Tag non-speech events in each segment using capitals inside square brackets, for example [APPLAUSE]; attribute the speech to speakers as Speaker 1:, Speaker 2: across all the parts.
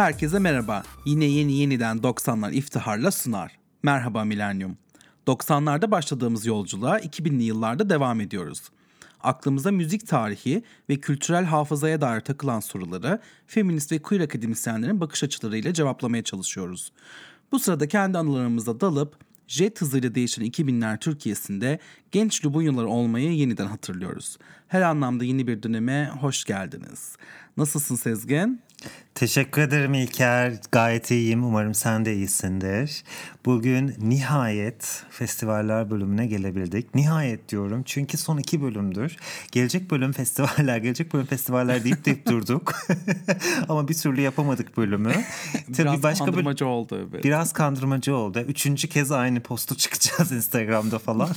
Speaker 1: Herkese merhaba. Yine yeni yeniden 90'lar iftiharla sunar. Merhaba Milenyum. 90'larda başladığımız yolculuğa 2000'li yıllarda devam ediyoruz. Aklımıza müzik tarihi ve kültürel hafızaya dair takılan soruları feminist ve queer akademisyenlerin bakış açılarıyla cevaplamaya çalışıyoruz. Bu sırada kendi anılarımıza dalıp jet hızıyla değişen 2000'ler Türkiye'sinde genç Lubunyalar olmayı yeniden hatırlıyoruz. Her anlamda yeni bir döneme hoş geldiniz. Nasılsın Sezgin?
Speaker 2: Teşekkür ederim İlker. Gayet iyiyim. Umarım sen de iyisindir. Bugün nihayet festivaller bölümüne gelebildik. Nihayet diyorum çünkü son iki bölümdür. Gelecek bölüm festivaller, [LAUGHS] gelecek bölüm festivaller deyip deyip durduk. [LAUGHS] Ama bir türlü yapamadık bölümü. [LAUGHS]
Speaker 1: Tabii başka kandırmacı böl- oldu.
Speaker 2: Evet. Biraz kandırmacı oldu. Üçüncü kez aynı postu çıkacağız Instagram'da falan.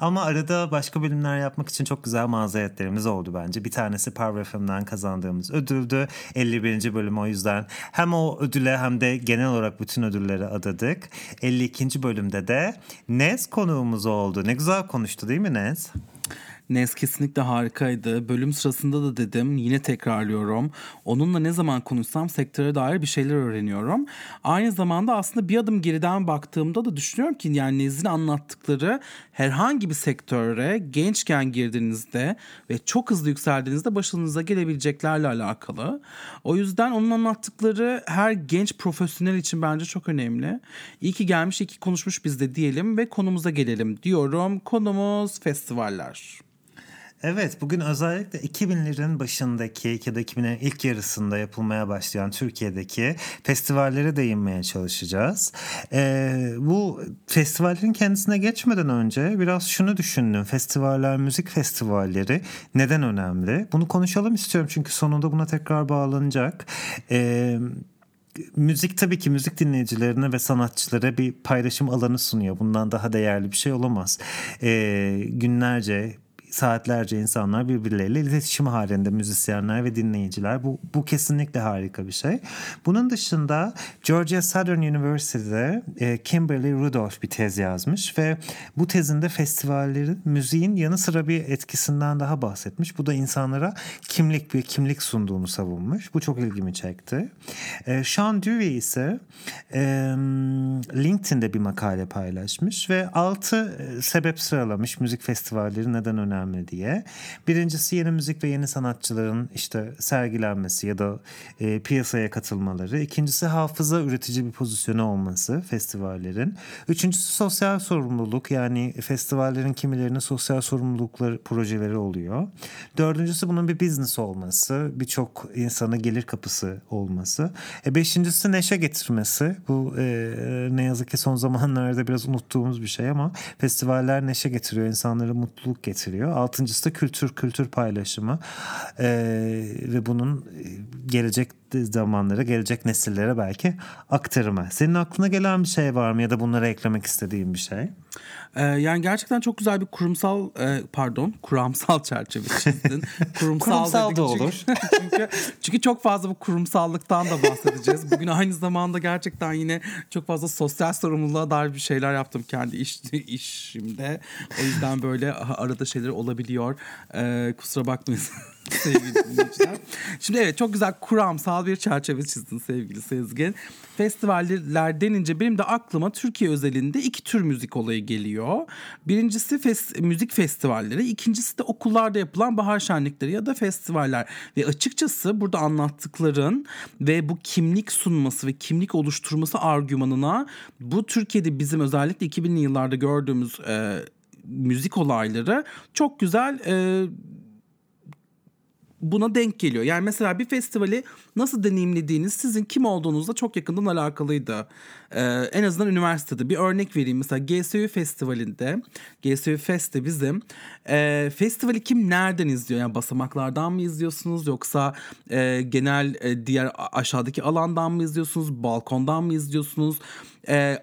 Speaker 2: Ama arada başka bölümler yapmak için çok güzel mazeretlerimiz oldu bence. Bir tanesi Power FM'den kazandığımız ödüldü. 51. bölüm o yüzden hem o ödüle hem de genel olarak bütün ödülleri adadık. 52. bölümde de Nez konuğumuz oldu. Ne güzel konuştu değil mi Nez?
Speaker 1: Nes kesinlikle harikaydı. Bölüm sırasında da dedim yine tekrarlıyorum. Onunla ne zaman konuşsam sektöre dair bir şeyler öğreniyorum. Aynı zamanda aslında bir adım geriden baktığımda da düşünüyorum ki yani Nez'in anlattıkları herhangi bir sektöre gençken girdiğinizde ve çok hızlı yükseldiğinizde başınıza gelebileceklerle alakalı. O yüzden onun anlattıkları her genç profesyonel için bence çok önemli. İyi ki gelmiş, iyi ki konuşmuş biz de diyelim ve konumuza gelelim diyorum. Konumuz festivaller.
Speaker 2: Evet bugün özellikle 2000'lerin başındaki ya da 2000'lerin ilk yarısında yapılmaya başlayan Türkiye'deki festivallere değinmeye çalışacağız. Ee, bu festivallerin kendisine geçmeden önce biraz şunu düşündüm. Festivaller, müzik festivalleri neden önemli? Bunu konuşalım istiyorum çünkü sonunda buna tekrar bağlanacak. Ee, müzik tabii ki müzik dinleyicilerine ve sanatçılara bir paylaşım alanı sunuyor. Bundan daha değerli bir şey olamaz. Ee, günlerce saatlerce insanlar birbirleriyle iletişim halinde müzisyenler ve dinleyiciler. Bu, bu kesinlikle harika bir şey. Bunun dışında Georgia Southern University'de e, Kimberly Rudolph bir tez yazmış ve bu tezinde festivallerin müziğin yanı sıra bir etkisinden daha bahsetmiş. Bu da insanlara kimlik bir kimlik sunduğunu savunmuş. Bu çok ilgimi çekti. E, Sean Dewey ise e, LinkedIn'de bir makale paylaşmış ve altı e, sebep sıralamış müzik festivalleri neden önemli önemli diye. Birincisi yeni müzik ve yeni sanatçıların işte sergilenmesi ya da e, piyasaya katılmaları. İkincisi hafıza üretici bir pozisyonu olması festivallerin. Üçüncüsü sosyal sorumluluk yani festivallerin kimilerinin sosyal sorumlulukları projeleri oluyor. Dördüncüsü bunun bir business olması, birçok insana gelir kapısı olması. E, beşincisi neşe getirmesi. Bu e, ne yazık ki son [LAUGHS] zamanlarda biraz unuttuğumuz bir şey ama festivaller neşe getiriyor, insanlara mutluluk getiriyor. Altıncısı da kültür kültür paylaşımı. Ee, ve bunun e, gelecek zamanlara, gelecek nesillere belki aktarımı. Senin aklına gelen bir şey var mı ya da bunlara eklemek istediğin bir şey?
Speaker 1: Ee, yani gerçekten çok güzel bir kurumsal e, pardon kuramsal çerçeve çizdin. [LAUGHS]
Speaker 2: Kurumsal, kurumsal da olur. [LAUGHS]
Speaker 1: çünkü, çünkü çok fazla bu kurumsallıktan da bahsedeceğiz. Bugün aynı zamanda gerçekten yine çok fazla sosyal sorumluluğa dair bir şeyler yaptım kendi iş, [LAUGHS] işimde. O yüzden böyle arada şeyler olabiliyor. Ee, kusura bakmayın sevgili dinleyiciler. [LAUGHS] Şimdi evet çok güzel kuramsal bir çerçeve çizdin sevgili Sezgin. Festivaller denince benim de aklıma Türkiye özelinde iki tür müzik olayı geliyor. Birincisi fes- müzik festivalleri, ikincisi de okullarda yapılan bahar şenlikleri ya da festivaller. Ve açıkçası burada anlattıkların ve bu kimlik sunması ve kimlik oluşturması argümanına bu Türkiye'de bizim özellikle 2000'li yıllarda gördüğümüz e, müzik olayları çok güzel e, buna denk geliyor. Yani mesela bir festivali nasıl deneyimlediğiniz sizin kim olduğunuzla çok yakından alakalıydı. Ee, en azından üniversitede bir örnek vereyim. Mesela GSU Festivali'nde, GSU Fest'te bizim e, festivali kim nereden izliyor? Yani basamaklardan mı izliyorsunuz yoksa e, genel e, diğer aşağıdaki alandan mı izliyorsunuz? Balkondan mı izliyorsunuz? E,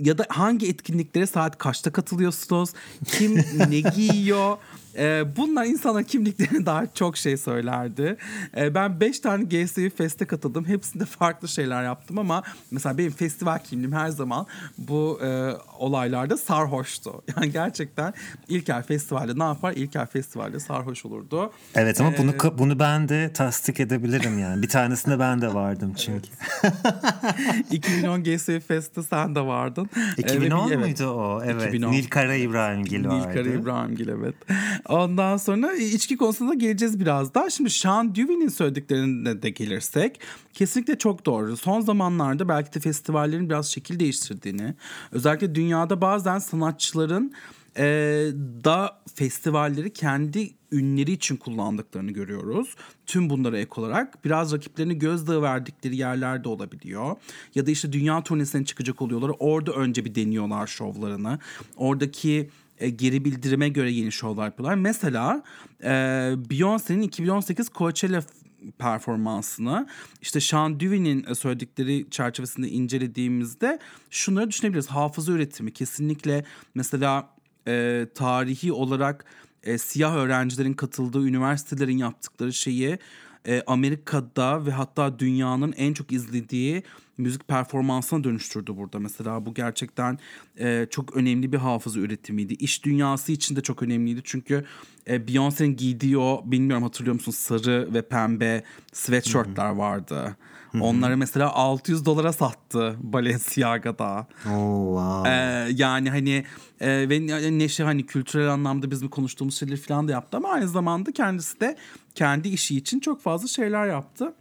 Speaker 1: ya da hangi etkinliklere saat kaçta katılıyorsunuz? Kim [LAUGHS] ne giyiyor? E, bunlar insana kimliklerine dair çok şey söylerdi. E, ben 5 tane GSV Fest'e katıldım. Hepsinde farklı şeyler yaptım ama mesela benim festival kimliğim her zaman bu e, olaylarda sarhoştu. [LAUGHS] Yani gerçekten İlker Festival'de ne yapar? İlker Festival'de sarhoş olurdu.
Speaker 2: Evet ama ee, bunu bunu ben de tasdik edebilirim yani. Bir tanesinde ben de vardım çünkü. [LAUGHS]
Speaker 1: 2010 GSV Fest'te sen de vardın.
Speaker 2: 2010 ee, muydu o? Evet. 2010. Nilkara İbrahimgil vardı.
Speaker 1: Nilkara İbrahimgil evet. Ondan sonra içki konusunda geleceğiz birazdan. Şimdi Sean Dewey'nin söylediklerine de gelirsek kesinlikle çok doğru. Son zamanlarda belki de festivallerin biraz şekil değiştirdiğini özellikle dünyada bazen sanatçıların e, da festivalleri kendi ünleri için kullandıklarını görüyoruz. Tüm bunlara ek olarak biraz rakiplerini gözdağı verdikleri yerlerde olabiliyor. Ya da işte dünya turnesine çıkacak oluyorlar. Orada önce bir deniyorlar şovlarını. Oradaki e, geri bildirime göre yeni şovlar yapıyorlar. Mesela e, Beyoncé'nin 2018 Coachella performansını işte Sean Dewey'nin söyledikleri çerçevesinde incelediğimizde şunları düşünebiliriz. Hafıza üretimi kesinlikle mesela e, tarihi olarak e, siyah öğrencilerin katıldığı üniversitelerin yaptıkları şeyi e, Amerika'da ve hatta dünyanın en çok izlediği müzik performansına dönüştürdü burada. Mesela bu gerçekten e, çok önemli bir hafıza üretimiydi. İş dünyası için de çok önemliydi. Çünkü e, Beyoncé'nin giydiği o bilmiyorum hatırlıyor musun sarı ve pembe sweatshirtler vardı. Hı-hı. Onları mesela 600 dolara sattı Balenciaga'da.
Speaker 2: Oh, wow.
Speaker 1: Ee, yani hani e, ve Neşe hani kültürel anlamda bizim konuştuğumuz şeyleri falan da yaptı ama aynı zamanda kendisi de kendi işi için çok fazla şeyler yaptı.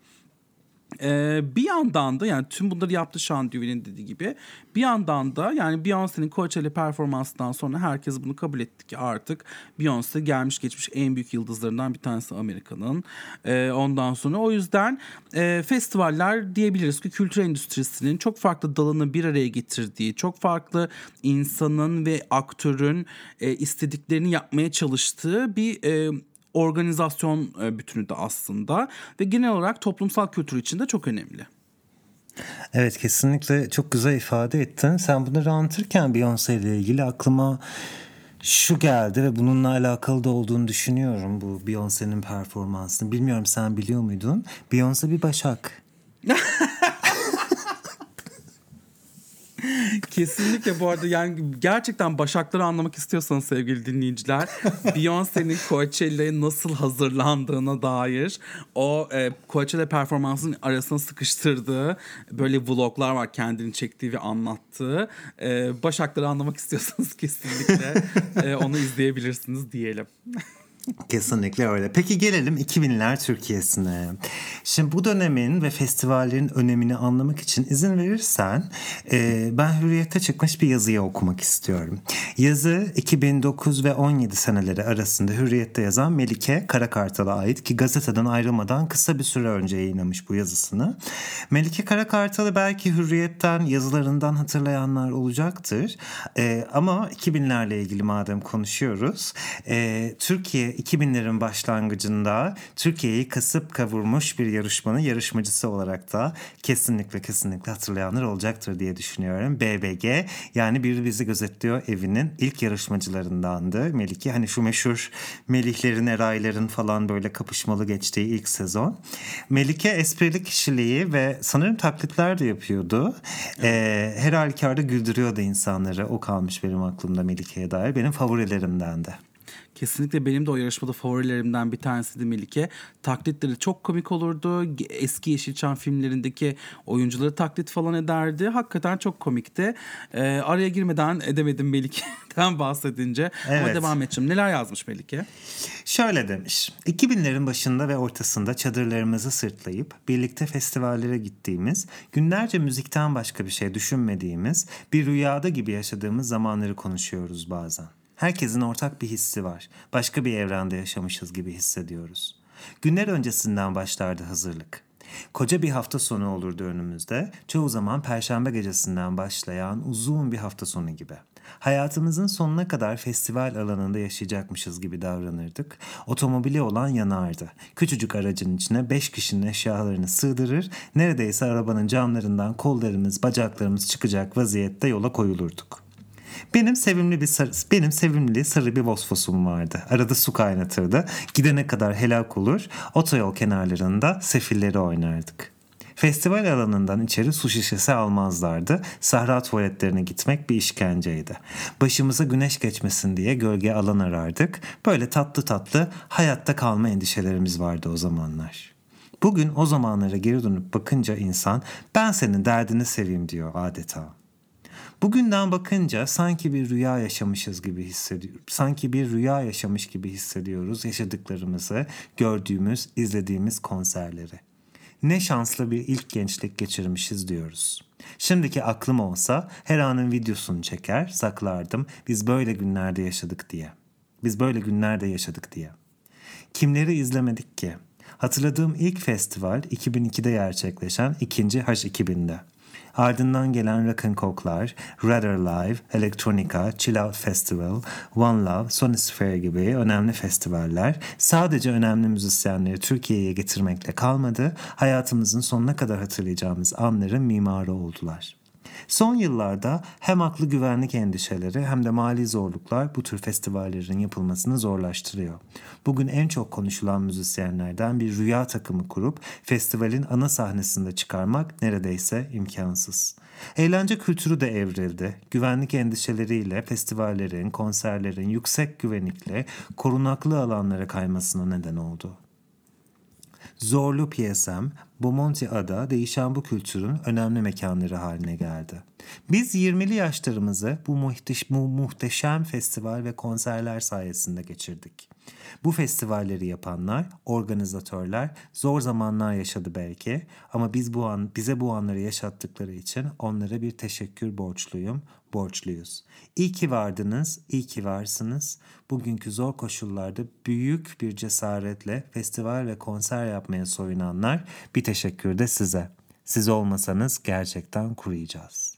Speaker 1: Ee, bir yandan da yani tüm bunları yaptı Sean Dewey'nin dediği gibi. Bir yandan da yani Beyoncé'nin Coachella performansından sonra herkes bunu kabul etti ki artık Beyoncé gelmiş geçmiş en büyük yıldızlarından bir tanesi Amerika'nın. Ee, ondan sonra o yüzden e, festivaller diyebiliriz ki kültür endüstrisinin çok farklı dalını bir araya getirdiği, çok farklı insanın ve aktörün e, istediklerini yapmaya çalıştığı bir e, organizasyon e, bütünü de aslında ve genel olarak toplumsal kültür için de çok önemli.
Speaker 2: Evet kesinlikle çok güzel ifade ettin. Sen bunları anlatırken Beyoncé ile ilgili aklıma şu geldi ve bununla alakalı da olduğunu düşünüyorum bu Beyoncé'nin performansını. Bilmiyorum sen biliyor muydun? Beyoncé bir başak. [LAUGHS] [LAUGHS]
Speaker 1: Kesinlikle bu arada yani gerçekten başakları anlamak istiyorsanız sevgili dinleyiciler Beyoncé'nin Coachella'ya nasıl hazırlandığına dair o e, Coachella performansının arasına sıkıştırdığı böyle vloglar var kendini çektiği ve anlattığı. E, başakları anlamak istiyorsanız kesinlikle e, onu izleyebilirsiniz diyelim.
Speaker 2: Kesinlikle öyle. Peki gelelim 2000'ler Türkiye'sine. Şimdi bu dönemin ve festivallerin önemini anlamak için izin verirsen e, ben Hürriyet'te çıkmış bir yazıyı okumak istiyorum. Yazı 2009 ve 17 seneleri arasında Hürriyet'te yazan Melike Karakartal'a ait ki gazeteden ayrılmadan kısa bir süre önce yayınlamış bu yazısını. Melike Karakartal'ı belki Hürriyet'ten yazılarından hatırlayanlar olacaktır. E, ama 2000'lerle ilgili madem konuşuyoruz. E, Türkiye 2000'lerin başlangıcında Türkiye'yi kasıp kavurmuş bir yarışmanın yarışmacısı olarak da kesinlikle kesinlikle hatırlayanlar olacaktır diye düşünüyorum. BBG yani bir bizi gözetliyor evinin ilk yarışmacılarındandı Melike. Hani şu meşhur Melihlerin, Erayların falan böyle kapışmalı geçtiği ilk sezon. Melike esprili kişiliği ve sanırım taklitler de yapıyordu. Ee, her halükarda güldürüyordu insanları. O kalmış benim aklımda Melike'ye dair. Benim favorilerimden de.
Speaker 1: Kesinlikle benim de o yarışmada favorilerimden bir tanesiydi Melike. Taklitleri çok komik olurdu. Eski Yeşilçam filmlerindeki oyuncuları taklit falan ederdi. Hakikaten çok komikti. Ee, araya girmeden edemedim Melike'den [LAUGHS] bahsedince. Evet. Ama devam edeceğim. Neler yazmış Melike?
Speaker 2: Şöyle demiş. 2000'lerin başında ve ortasında çadırlarımızı sırtlayıp birlikte festivallere gittiğimiz, günlerce müzikten başka bir şey düşünmediğimiz, bir rüyada gibi yaşadığımız zamanları konuşuyoruz bazen. Herkesin ortak bir hissi var. Başka bir evrende yaşamışız gibi hissediyoruz. Günler öncesinden başlardı hazırlık. Koca bir hafta sonu olurdu önümüzde. Çoğu zaman perşembe gecesinden başlayan uzun bir hafta sonu gibi. Hayatımızın sonuna kadar festival alanında yaşayacakmışız gibi davranırdık. Otomobili olan yanardı. Küçücük aracın içine beş kişinin eşyalarını sığdırır, neredeyse arabanın camlarından kollarımız, bacaklarımız çıkacak vaziyette yola koyulurduk. Benim sevimli bir sarı, benim sevimli sarı bir Vosfos'um vardı. Arada su kaynatırdı. Gidene kadar helak olur. Otoyol kenarlarında sefilleri oynardık. Festival alanından içeri su şişesi almazlardı. Sahra tuvaletlerine gitmek bir işkenceydi. Başımıza güneş geçmesin diye gölge alan arardık. Böyle tatlı tatlı hayatta kalma endişelerimiz vardı o zamanlar. Bugün o zamanlara geri dönüp bakınca insan ben senin derdini seveyim diyor adeta. Bugünden bakınca sanki bir rüya yaşamışız gibi hissediyoruz. Sanki bir rüya yaşamış gibi hissediyoruz yaşadıklarımızı, gördüğümüz, izlediğimiz konserleri. Ne şanslı bir ilk gençlik geçirmişiz diyoruz. Şimdiki aklım olsa her anın videosunu çeker, saklardım. Biz böyle günlerde yaşadık diye. Biz böyle günlerde yaşadık diye. Kimleri izlemedik ki? Hatırladığım ilk festival 2002'de gerçekleşen ikinci H2000'de. Ardından gelen Rock and Coke'lar, Rather Live, Electronica, Chill Out Festival, One Love, Sonisphere gibi önemli festivaller sadece önemli müzisyenleri Türkiye'ye getirmekle kalmadı, hayatımızın sonuna kadar hatırlayacağımız anların mimarı oldular. Son yıllarda hem haklı güvenlik endişeleri hem de mali zorluklar bu tür festivallerin yapılmasını zorlaştırıyor. Bugün en çok konuşulan müzisyenlerden bir rüya takımı kurup festivalin ana sahnesinde çıkarmak neredeyse imkansız. Eğlence kültürü de evrildi. Güvenlik endişeleriyle festivallerin, konserlerin yüksek güvenlikle korunaklı alanlara kaymasına neden oldu. Zorlu PSM, Bomonti Ada değişen bu kültürün önemli mekanları haline geldi. Biz 20'li yaşlarımızı bu, muhteş, bu muhteşem festival ve konserler sayesinde geçirdik. Bu festivalleri yapanlar, organizatörler zor zamanlar yaşadı belki ama biz bu an bize bu anları yaşattıkları için onlara bir teşekkür borçluyum, borçluyuz. İyi ki vardınız, iyi ki varsınız. Bugünkü zor koşullarda büyük bir cesaretle festival ve konser yapmaya soyunanlar bir teşekkür de size. Siz olmasanız gerçekten kuruyacağız.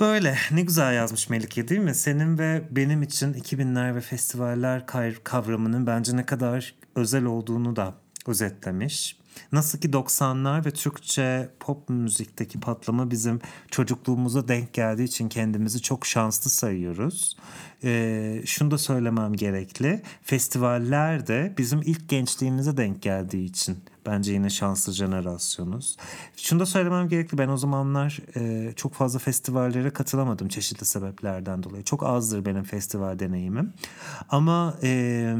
Speaker 2: Böyle ne güzel yazmış Melike değil mi? Senin ve benim için 2000'ler ve festivaller kavramının bence ne kadar özel olduğunu da özetlemiş. Nasıl ki 90'lar ve Türkçe pop müzikteki patlama bizim çocukluğumuza denk geldiği için kendimizi çok şanslı sayıyoruz. Ee, şunu da söylemem gerekli. Festivaller de bizim ilk gençliğimize denk geldiği için bence yine şanslı jenerasyonuz. Şunu da söylemem gerekli. Ben o zamanlar e, çok fazla festivallere katılamadım çeşitli sebeplerden dolayı. Çok azdır benim festival deneyimim. Ama... E,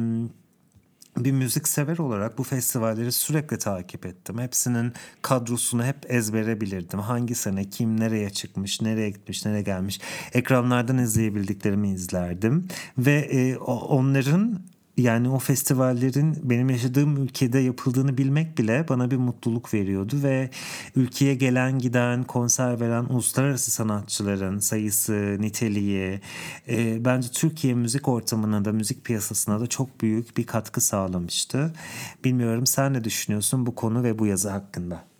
Speaker 2: bir müzik sever olarak bu festivalleri sürekli takip ettim. Hepsinin kadrosunu hep ezbere bilirdim. Hangi sene kim nereye çıkmış, nereye gitmiş, nereye gelmiş. Ekranlardan izleyebildiklerimi izlerdim ve e, onların yani o festivallerin benim yaşadığım ülkede yapıldığını bilmek bile bana bir mutluluk veriyordu ve ülkeye gelen giden konser veren uluslararası sanatçıların sayısı, niteliği e, bence Türkiye müzik ortamına da müzik piyasasına da çok büyük bir katkı sağlamıştı. Bilmiyorum sen ne düşünüyorsun bu konu ve bu yazı hakkında?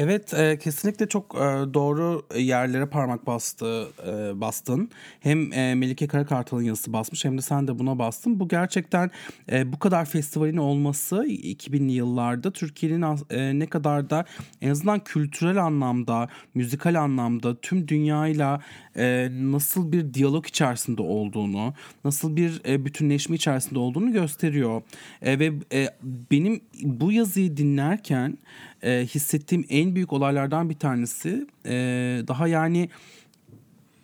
Speaker 1: Evet e, kesinlikle çok e, doğru yerlere parmak bastı e, bastın. Hem e, Melike Karakartal'ın yazısı basmış hem de sen de buna bastın. Bu gerçekten e, bu kadar festivalin olması 2000'li yıllarda Türkiye'nin e, ne kadar da en azından kültürel anlamda, müzikal anlamda tüm dünyayla e, nasıl bir diyalog içerisinde olduğunu, nasıl bir e, bütünleşme içerisinde olduğunu gösteriyor. E, ve benim bu yazıyı dinlerken hissettiğim en büyük olaylardan bir tanesi daha yani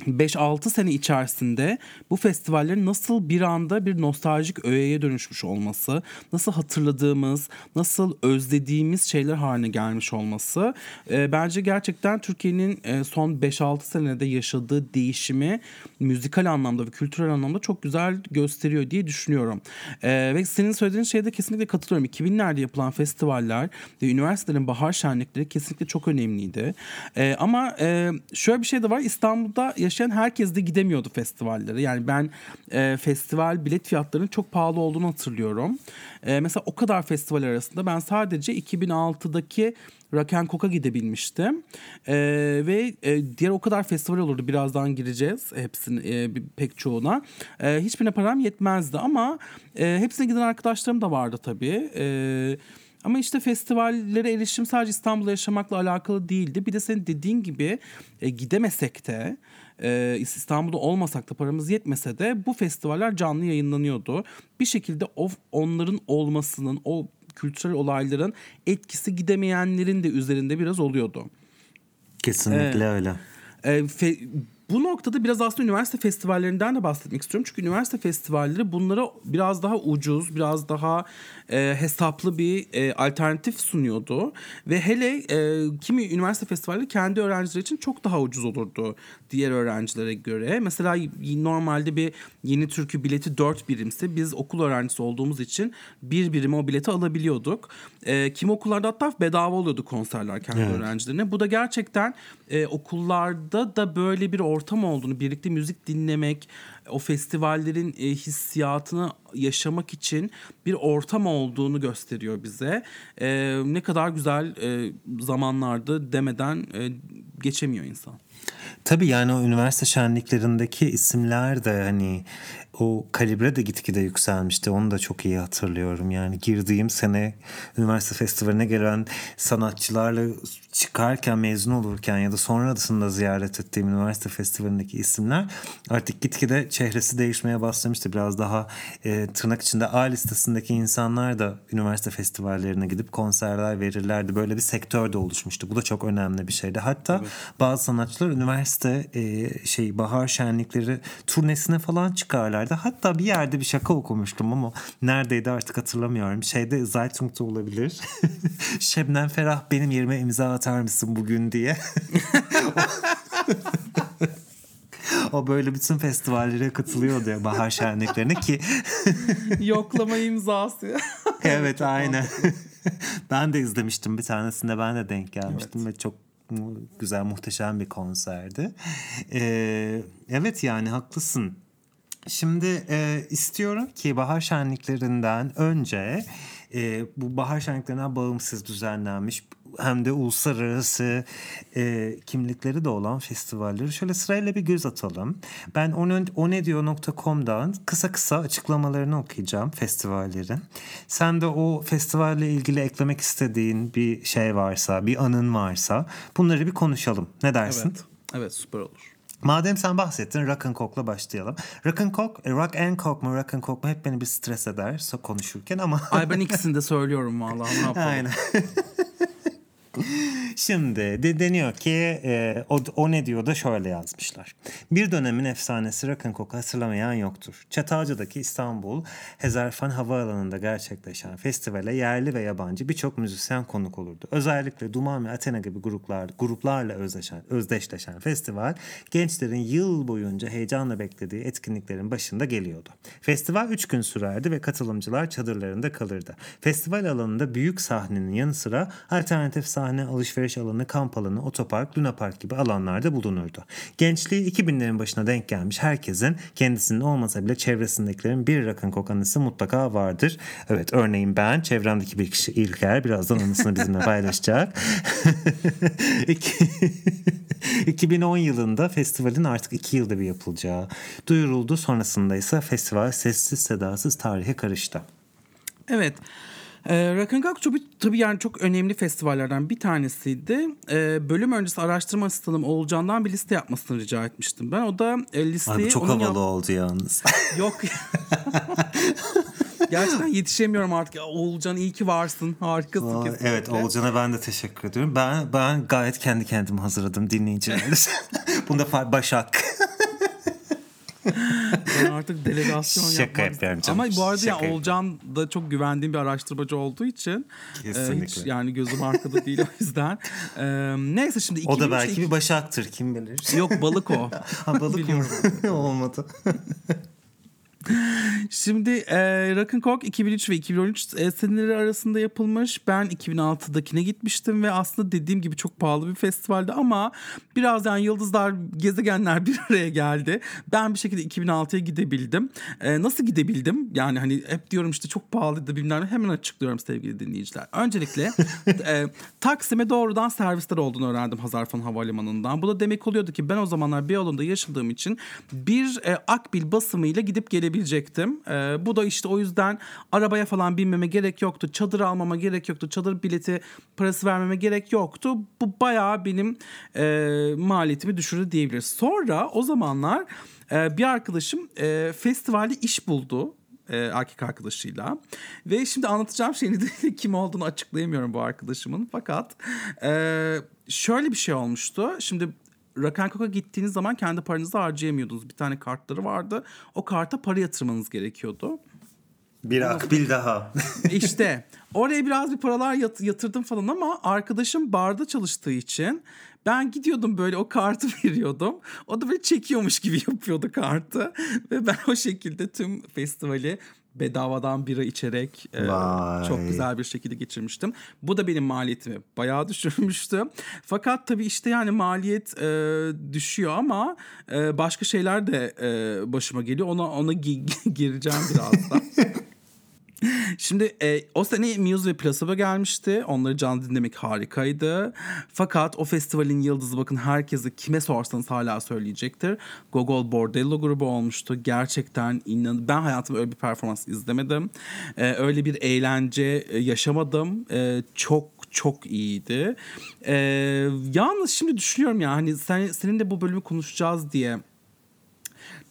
Speaker 1: 5-6 sene içerisinde bu festivallerin nasıl bir anda bir nostaljik öğeye dönüşmüş olması, nasıl hatırladığımız, nasıl özlediğimiz şeyler haline gelmiş olması e, bence gerçekten Türkiye'nin e, son 5-6 senede yaşadığı değişimi müzikal anlamda ve kültürel anlamda çok güzel gösteriyor diye düşünüyorum. E, ve senin söylediğin şeye de kesinlikle katılıyorum. 2000'lerde yapılan festivaller ve üniversitelerin bahar şenlikleri kesinlikle çok önemliydi. E, ama e, şöyle bir şey de var. İstanbul'da yaşayan herkes de gidemiyordu festivallere. Yani ben e, festival bilet fiyatlarının çok pahalı olduğunu hatırlıyorum. E, mesela o kadar festival arasında ben sadece 2006'daki Rock and Coke'a gidebilmiştim. E, ve e, diğer o kadar festival olurdu. Birazdan gireceğiz hepsini e, pek çoğuna. E, hiçbirine param yetmezdi ama e, hepsine giden arkadaşlarım da vardı tabii. E, Ama işte festivallere erişim sadece İstanbul'da yaşamakla alakalı değildi. Bir de senin dediğin gibi e, gidemesek de e, İstanbul'da olmasak da paramız yetmese de bu festivaller canlı yayınlanıyordu. Bir şekilde o, onların olmasının, o kültürel olayların etkisi gidemeyenlerin de üzerinde biraz oluyordu.
Speaker 2: Kesinlikle öyle.
Speaker 1: E, fe- bu noktada biraz aslında üniversite festivallerinden de bahsetmek istiyorum. Çünkü üniversite festivalleri bunlara biraz daha ucuz, biraz daha e, hesaplı bir e, alternatif sunuyordu. Ve hele e, kimi üniversite festivalleri kendi öğrencileri için çok daha ucuz olurdu diğer öğrencilere göre. Mesela normalde bir yeni türkü bileti 4 birimse biz okul öğrencisi olduğumuz için bir birime o bileti alabiliyorduk. E, kimi okullarda hatta bedava oluyordu konserler kendi
Speaker 2: Evet.
Speaker 1: öğrencilerine. Bu da gerçekten e, okullarda da böyle bir ortam olduğunu, birlikte müzik dinlemek, o festivallerin e, hissiyatını yaşamak için bir ortam olduğunu gösteriyor bize. E, ne kadar güzel e, zamanlardı demeden e, geçemiyor insan.
Speaker 2: Tabii yani o üniversite şenliklerindeki isimler de hani o kalibre de gitgide yükselmişti. Onu da çok iyi hatırlıyorum. Yani girdiğim sene üniversite festivaline gelen sanatçılarla çıkarken mezun olurken ya da sonrasında ziyaret ettiğim üniversite festivalindeki isimler artık gitgide çehresi değişmeye başlamıştı. Biraz daha e, tırnak içinde A listesindeki insanlar da üniversite festivallerine gidip konserler verirlerdi. Böyle bir sektör de oluşmuştu. Bu da çok önemli bir şeydi. Hatta bazı sanatçılar üniversite e, şey bahar şenlikleri turnesine falan çıkarlardı. Hatta bir yerde bir şaka okumuştum ama neredeydi artık hatırlamıyorum. Şeyde Zaytung'da olabilir. [LAUGHS] Şebnem Ferah benim yerime imza atar mısın bugün diye. [LAUGHS] o böyle bütün festivallere katılıyordu ya bahar şenliklerine ki [LAUGHS]
Speaker 1: Yoklama imzası.
Speaker 2: evet aynen. ben de izlemiştim bir tanesinde ben de denk gelmiştim ve çok güzel muhteşem bir konserdi. Ee, evet yani haklısın. Şimdi e, istiyorum ki bahar şenliklerinden önce e, bu bahar şenliklerinden bağımsız düzenlenmiş hem de uluslararası e, kimlikleri de olan festivalleri şöyle sırayla bir göz atalım. Ben onediyor.com'dan kısa kısa açıklamalarını okuyacağım festivallerin. Sen de o festivalle ilgili eklemek istediğin bir şey varsa, bir anın varsa bunları bir konuşalım. Ne dersin?
Speaker 1: evet. Evet süper olur.
Speaker 2: Madem sen bahsettin Rock and Coke'la başlayalım. Rock and Coke, e, Rock and Coke mu Rock and Coke mu hep beni bir stres eder konuşurken ama
Speaker 1: Ay ben ikisini de söylüyorum vallahi ne [LAUGHS] yapalım.
Speaker 2: Aynen. [LAUGHS] Şimdi de deniyor ki e, o, o ne diyor da şöyle yazmışlar. Bir dönemin efsanesi Rock and Coke'u hatırlamayan yoktur. Çatalca'daki İstanbul Hezarfen Havaalanı'nda gerçekleşen festivale yerli ve yabancı birçok müzisyen konuk olurdu. Özellikle Duman ve Athena gibi gruplar, gruplarla özdeşen, özdeşleşen festival gençlerin yıl boyunca heyecanla beklediği etkinliklerin başında geliyordu. Festival 3 gün sürerdi ve katılımcılar çadırlarında kalırdı. Festival alanında büyük sahnenin yanı sıra alternatif sahne, alışveriş alanı, kamp alanı, otopark, Luna Park gibi alanlarda bulunurdu. Gençliği 2000'lerin başına denk gelmiş herkesin kendisinin olmasa bile çevresindekilerin bir rakın kokanısı mutlaka vardır. Evet örneğin ben, çevremdeki bir kişi İlker birazdan anısını bizimle paylaşacak. [LAUGHS] İki- 2010 yılında festivalin artık iki yılda bir yapılacağı duyuruldu. Sonrasında ise festival sessiz sedasız tarihe karıştı.
Speaker 1: Evet. Ee, Rock and Coke tabii, tabii yani çok önemli festivallerden bir tanesiydi. Ee, bölüm öncesi araştırma asistanım Oğulcan'dan bir liste yapmasını rica etmiştim ben. O da e, listeyi...
Speaker 2: Ay bu çok havalı
Speaker 1: yap-
Speaker 2: oldu yalnız. [LAUGHS]
Speaker 1: Yok. [LAUGHS] Gerçekten yetişemiyorum artık. Oğulcan iyi ki varsın. Harikasın
Speaker 2: Aa,
Speaker 1: kesinlikle.
Speaker 2: evet Oğulcan'a ben de teşekkür ediyorum. Ben ben gayet kendi kendime hazırladım dinleyicilerimiz. [LAUGHS] Bunda Başak. [LAUGHS]
Speaker 1: Ben artık delegasyon
Speaker 2: Şaka
Speaker 1: yapmak
Speaker 2: yapıyorum canım,
Speaker 1: Ama bu arada
Speaker 2: şaka
Speaker 1: ya
Speaker 2: yapıyorum.
Speaker 1: Olcan da çok güvendiğim bir araştırmacı olduğu için e, hiç
Speaker 2: Kesinlikle.
Speaker 1: yani gözüm arkada değil o yüzden. [LAUGHS] E, neyse şimdi
Speaker 2: O da
Speaker 1: 2003'te
Speaker 2: belki bir Başak'tır kim bilir.
Speaker 1: Yok balık o. [LAUGHS]
Speaker 2: Ha, balık mı? Olmadı.
Speaker 1: Şimdi e, Rock and Coke 2003 ve 2013 e, seneleri arasında yapılmış. Ben 2006'dakine gitmiştim ve aslında dediğim gibi çok pahalı bir festivaldi ama biraz yani yıldızlar, gezegenler bir araya geldi. Ben bir şekilde 2006'ya gidebildim. E, nasıl gidebildim? Yani hani hep diyorum işte çok pahalıydı bilmem ne. Hemen açıklıyorum sevgili dinleyiciler. Öncelikle [LAUGHS] e, Taksim'e doğrudan servisler olduğunu öğrendim Hazarfen Havalimanı'ndan. Bu da demek oluyordu ki ben o zamanlar Beyoğlu'nda yaşadığım için bir e, akbil basımıyla gidip gelebiliyordum gidebilecektim. Ee, bu da işte o yüzden arabaya falan binmeme gerek yoktu. Çadır almama gerek yoktu. Çadır bileti parası vermeme gerek yoktu. Bu bayağı benim e, maliyetimi düşürdü diyebiliriz. Sonra o zamanlar e, bir arkadaşım e, festivalde iş buldu e, erkek arkadaşıyla. Ve şimdi anlatacağım şeyini de [LAUGHS] kim olduğunu açıklayamıyorum bu arkadaşımın. Fakat e, şöyle bir şey olmuştu. Şimdi Rakenkok'a gittiğiniz zaman kendi paranızı harcayamıyordunuz. Bir tane kartları vardı. O karta para yatırmanız gerekiyordu.
Speaker 2: Bir akbil daha. [LAUGHS]
Speaker 1: İşte oraya biraz bir paralar yat- yatırdım falan ama arkadaşım barda çalıştığı için ben gidiyordum böyle o kartı [LAUGHS] veriyordum. O da böyle çekiyormuş gibi yapıyordu kartı. Ve ben o şekilde tüm festivali bedavadan bira içerek e, çok güzel bir şekilde geçirmiştim. Bu da benim maliyetimi bayağı [LAUGHS] düşürmüştü. Fakat tabii işte yani maliyet e, düşüyor ama e, başka şeyler de e, başıma geliyor. Ona ona gi- [LAUGHS] gireceğim birazdan. [LAUGHS] Şimdi e, o sene Muse ve Placebo gelmişti. Onları canlı dinlemek harikaydı. Fakat o festivalin yıldızı bakın herkese kime sorsanız hala söyleyecektir. Gogol Bordello grubu olmuştu. Gerçekten inan ben hayatımda öyle bir performans izlemedim. E, öyle bir eğlence e, yaşamadım. E, çok çok iyiydi. E, yalnız şimdi düşünüyorum ya hani sen, seninle bu bölümü konuşacağız diye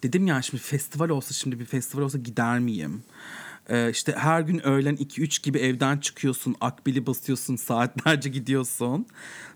Speaker 1: dedim ya şimdi festival olsa şimdi bir festival olsa gider miyim? Ee, işte her gün öğlen 2-3 gibi evden çıkıyorsun, akbili basıyorsun, saatlerce gidiyorsun.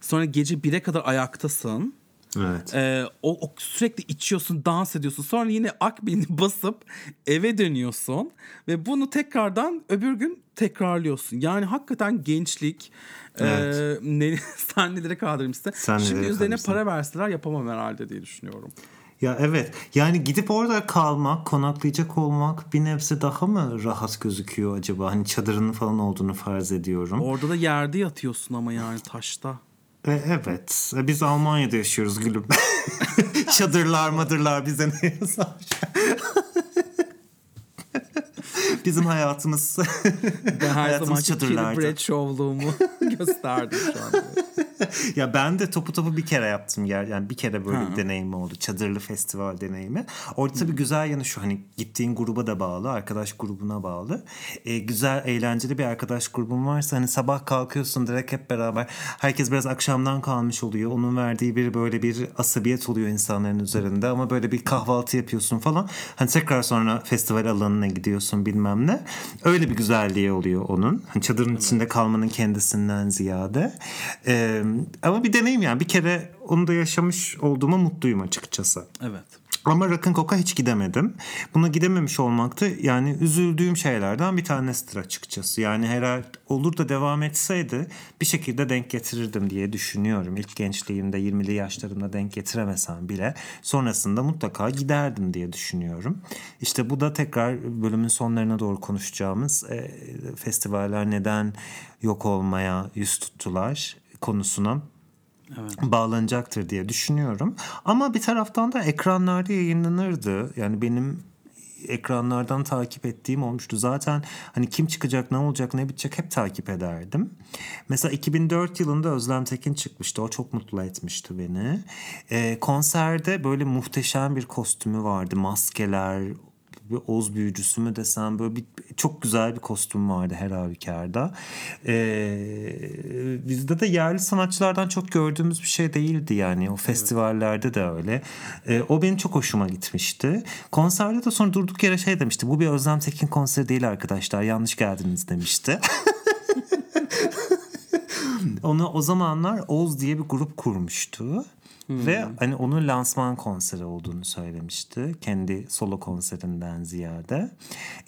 Speaker 1: Sonra gece 1'e kadar ayaktasın.
Speaker 2: Evet.
Speaker 1: Ee, o, o sürekli içiyorsun, dans ediyorsun. Sonra yine akbilini [LAUGHS] basıp eve dönüyorsun ve bunu tekrardan öbür gün tekrarlıyorsun. Yani hakikaten gençlik
Speaker 2: Evet.
Speaker 1: e, ne, [LAUGHS] sen nelere kaldırmışsın.
Speaker 2: Sen
Speaker 1: Şimdi üzerine para verseler yapamam herhalde diye düşünüyorum.
Speaker 2: Ya evet yani gidip orada kalmak, konaklayacak olmak bir nebze daha mı rahat gözüküyor acaba? Hani çadırının falan olduğunu farz ediyorum.
Speaker 1: Orada da yerde yatıyorsun ama yani taşta.
Speaker 2: E, evet E, biz Almanya'da yaşıyoruz gülüm. [LAUGHS] Çadırlar madırlar bize ne yazar? [LAUGHS] Bizim hayatımız
Speaker 1: Ben her
Speaker 2: hayatımız
Speaker 1: zaman
Speaker 2: çadırlarda.
Speaker 1: Bradshaw'luğumu [LAUGHS] gösterdim şu an. [LAUGHS]
Speaker 2: ya ben de topu topu bir kere yaptım yer yani bir kere böyle
Speaker 1: Ha.
Speaker 2: bir deneyim oldu çadırlı festival deneyimi. Orada tabii güzel yanı şu hani gittiğin gruba da bağlı arkadaş grubuna bağlı. Ee, güzel eğlenceli bir arkadaş grubun varsa hani sabah kalkıyorsun direkt hep beraber herkes biraz akşamdan kalmış oluyor. Onun verdiği bir böyle bir asabiyet oluyor insanların üzerinde ama böyle bir kahvaltı yapıyorsun falan. Hani tekrar sonra festival alanına gidiyorsun bilmem ne. Öyle bir güzelliği oluyor onun. Hani çadırın içinde kalmanın kendisinden ziyade. Ee, ama bir deneyim yani bir kere onu da yaşamış olduğuma mutluyum açıkçası.
Speaker 1: Evet.
Speaker 2: Ama Rock'n'Coke'a hiç gidemedim. Buna gidememiş olmak da yani üzüldüğüm şeylerden bir tanesidir açıkçası. Yani herhalde olur da devam etseydi bir şekilde denk getirirdim diye düşünüyorum. İlk gençliğimde 20'li yaşlarımda denk getiremesem bile sonrasında mutlaka giderdim diye düşünüyorum. İşte bu da tekrar bölümün sonlarına doğru konuşacağımız e, festivaller neden yok olmaya yüz tuttular konusuna bağlanacaktır diye düşünüyorum. Ama bir taraftan da ekranlarda yayınlanırdı. Yani benim ekranlardan takip ettiğim olmuştu. Zaten hani kim çıkacak, ne olacak, ne bitecek hep takip ederdim. Mesela 2004 yılında Özlem Tekin çıkmıştı. O çok mutlu etmişti beni. Ee, konserde böyle muhteşem bir kostümü vardı. Maskeler, bir Oz büyücüsü mü desem böyle bir çok güzel bir kostüm vardı her halükarda. Ee, bizde de yerli sanatçılardan çok gördüğümüz bir şey değildi yani o festivallerde de öyle. Ee, o benim çok hoşuma gitmişti. Konserde de sonra durduk yere şey demişti. Bu bir Özlem Tekin konseri değil arkadaşlar yanlış geldiniz demişti. [LAUGHS] Onu o zamanlar Oz diye bir grup kurmuştu. Ve hani onun lansman konseri olduğunu söylemişti. Kendi solo konserinden ziyade.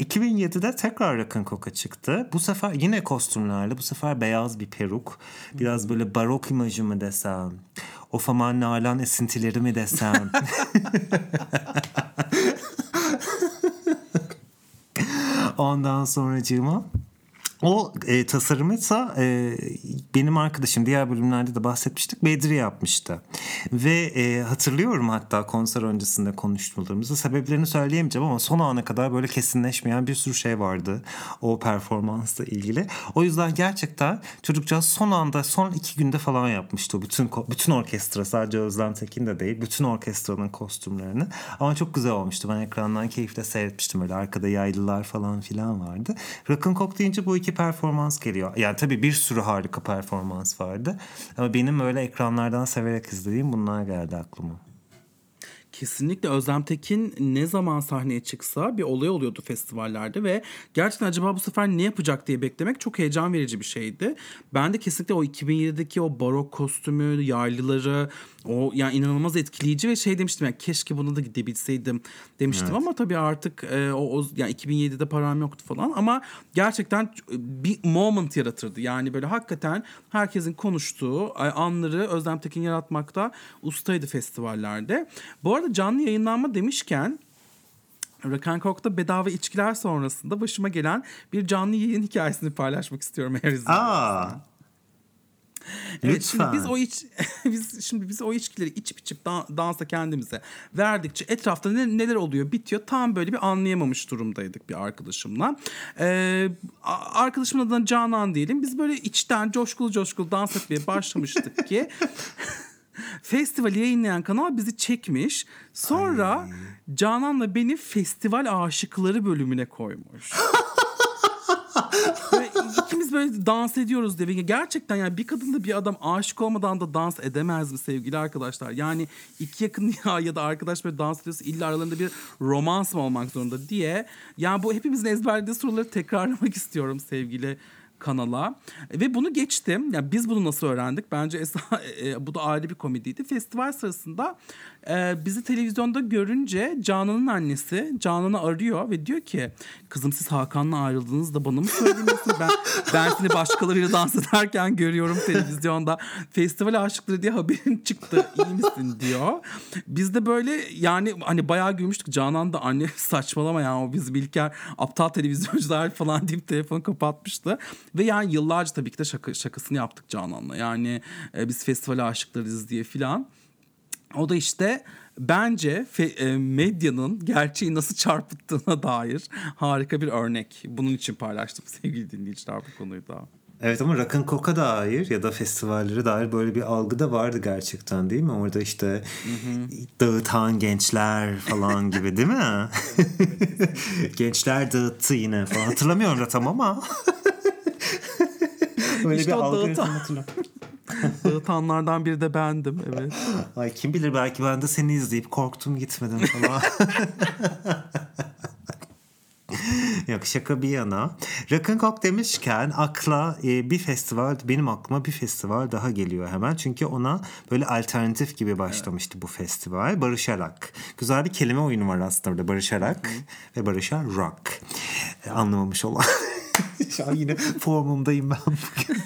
Speaker 2: 2007'de tekrar Rock'n'Coke'a çıktı. Bu sefer yine kostümlerle bu sefer beyaz bir peruk. Biraz böyle barok imajı mı desem. Of aman nalan esintileri mi desem. [LAUGHS] [LAUGHS] Ondan sonracığıma O e, tasarımıysa e, benim arkadaşım diğer bölümlerde de bahsetmiştik Bedri yapmıştı. Ve e, hatırlıyorum hatta konser öncesinde konuşmalarımızda sebeplerini söyleyemeyeceğim ama son ana kadar böyle kesinleşmeyen bir sürü şey vardı o performansla ilgili. O yüzden gerçekten çocukcağız son anda son iki günde falan yapmıştı bütün bütün orkestra sadece Özlem Tekin de değil bütün orkestranın kostümlerini. Ama çok güzel olmuştu. Ben ekrandan keyifle seyretmiştim öyle arkada yaylılar falan filan vardı. Rock'n'Cock deyince bu iki performans geliyor. Yani tabii bir sürü harika performans vardı. Ama benim öyle ekranlardan severek izlediğim bunlar geldi aklıma.
Speaker 1: Kesinlikle Özlem Tekin ne zaman sahneye çıksa bir olay oluyordu festivallerde ve gerçekten acaba bu sefer ne yapacak diye beklemek çok heyecan verici bir şeydi. Ben de kesinlikle o 2007'deki o barok kostümü, yaylıları, o yani inanılmaz etkileyici ve şey demiştim yani keşke bunu da gidebilseydim demiştim evet. ama tabii artık e, o, o yani 2007'de param yoktu falan ama gerçekten bir moment yaratırdı. Yani böyle hakikaten herkesin konuştuğu anları Özlem Tekin yaratmakta ustaydı festivallerde. Bu arada canlı yayınlanma demişken Rock'n'Cock'ta bedava içkiler sonrasında başıma gelen bir canlı yayın hikayesini paylaşmak istiyorum eğer izin Evet Lütfen. şimdi biz o iç [LAUGHS] biz şimdi biz o içkileri içip içip dansa kendimize verdikçe etrafta ne, neler oluyor bitiyor tam böyle bir anlayamamış durumdaydık bir arkadaşımla. Ee, arkadaşımın adına Canan diyelim. Biz böyle içten coşkulu coşkulu dans etmeye başlamıştık ki [LAUGHS] Festivali yayınlayan kanal bizi çekmiş. Sonra Ay. Canan'la beni festival aşıkları bölümüne koymuş. [LAUGHS] Böyle dans ediyoruz diye. Gerçekten yani bir kadınla bir adam aşık olmadan da dans edemez mi sevgili arkadaşlar? Yani iki yakın [LAUGHS] ya ya da arkadaş böyle dans ediyorsa illa aralarında bir romans mı olmak zorunda diye. Yani bu hepimizin ezberlediği soruları tekrarlamak [LAUGHS] istiyorum sevgili kanala ve bunu geçtim. Yani biz bunu nasıl öğrendik? Bence esa, [LAUGHS] e, bu da ayrı bir komediydi. Festival sırasında e, bizi televizyonda görünce Canan'ın annesi Canan'ı arıyor ve diyor ki kızım siz Hakan'la ayrıldınız da bana mı söylemiyorsun? ben, ben seni başkalarıyla dans ederken görüyorum televizyonda. Festival aşıkları diye haberin çıktı. İyi misin diyor. Biz de böyle yani hani bayağı gülmüştük. Canan da anne saçmalama ya o biz İlker aptal televizyoncular falan deyip telefonu kapatmıştı. Ve yani yıllarca tabii ki de şaka, şakasını yaptık Canan'la. Yani e, biz festival aşıklarıyız diye filan. O da işte bence e, medyanın gerçeği nasıl çarpıttığına dair harika bir örnek. Bunun için paylaştım [LAUGHS] sevgili dinleyiciler bu konuyu da.
Speaker 2: Evet ama Rock'n Coke'a dair ya da festivallere dair böyle bir algı da vardı gerçekten değil mi? Orada işte hı hı. dağıtan gençler falan gibi değil mi? [LAUGHS] gençler dağıttı yine falan. Hatırlamıyorum da tam ama. [LAUGHS]
Speaker 1: Öyle işte bir algı dağıtan... [LAUGHS] Dağıtanlardan biri de bendim evet.
Speaker 2: Ay kim bilir belki ben de seni izleyip korktum gitmedim falan. [LAUGHS] Yok şaka bir yana. Rock'n'Cock demişken akla e, bir festival benim aklıma bir festival daha geliyor hemen. Çünkü ona böyle alternatif gibi başlamıştı evet. bu festival. Barışarak. Güzel bir kelime oyunu var aslında orada. Barışarak Hı. ve barışar rock. E, anlamamış olan. [LAUGHS] Şu an yine formumdayım ben bugün.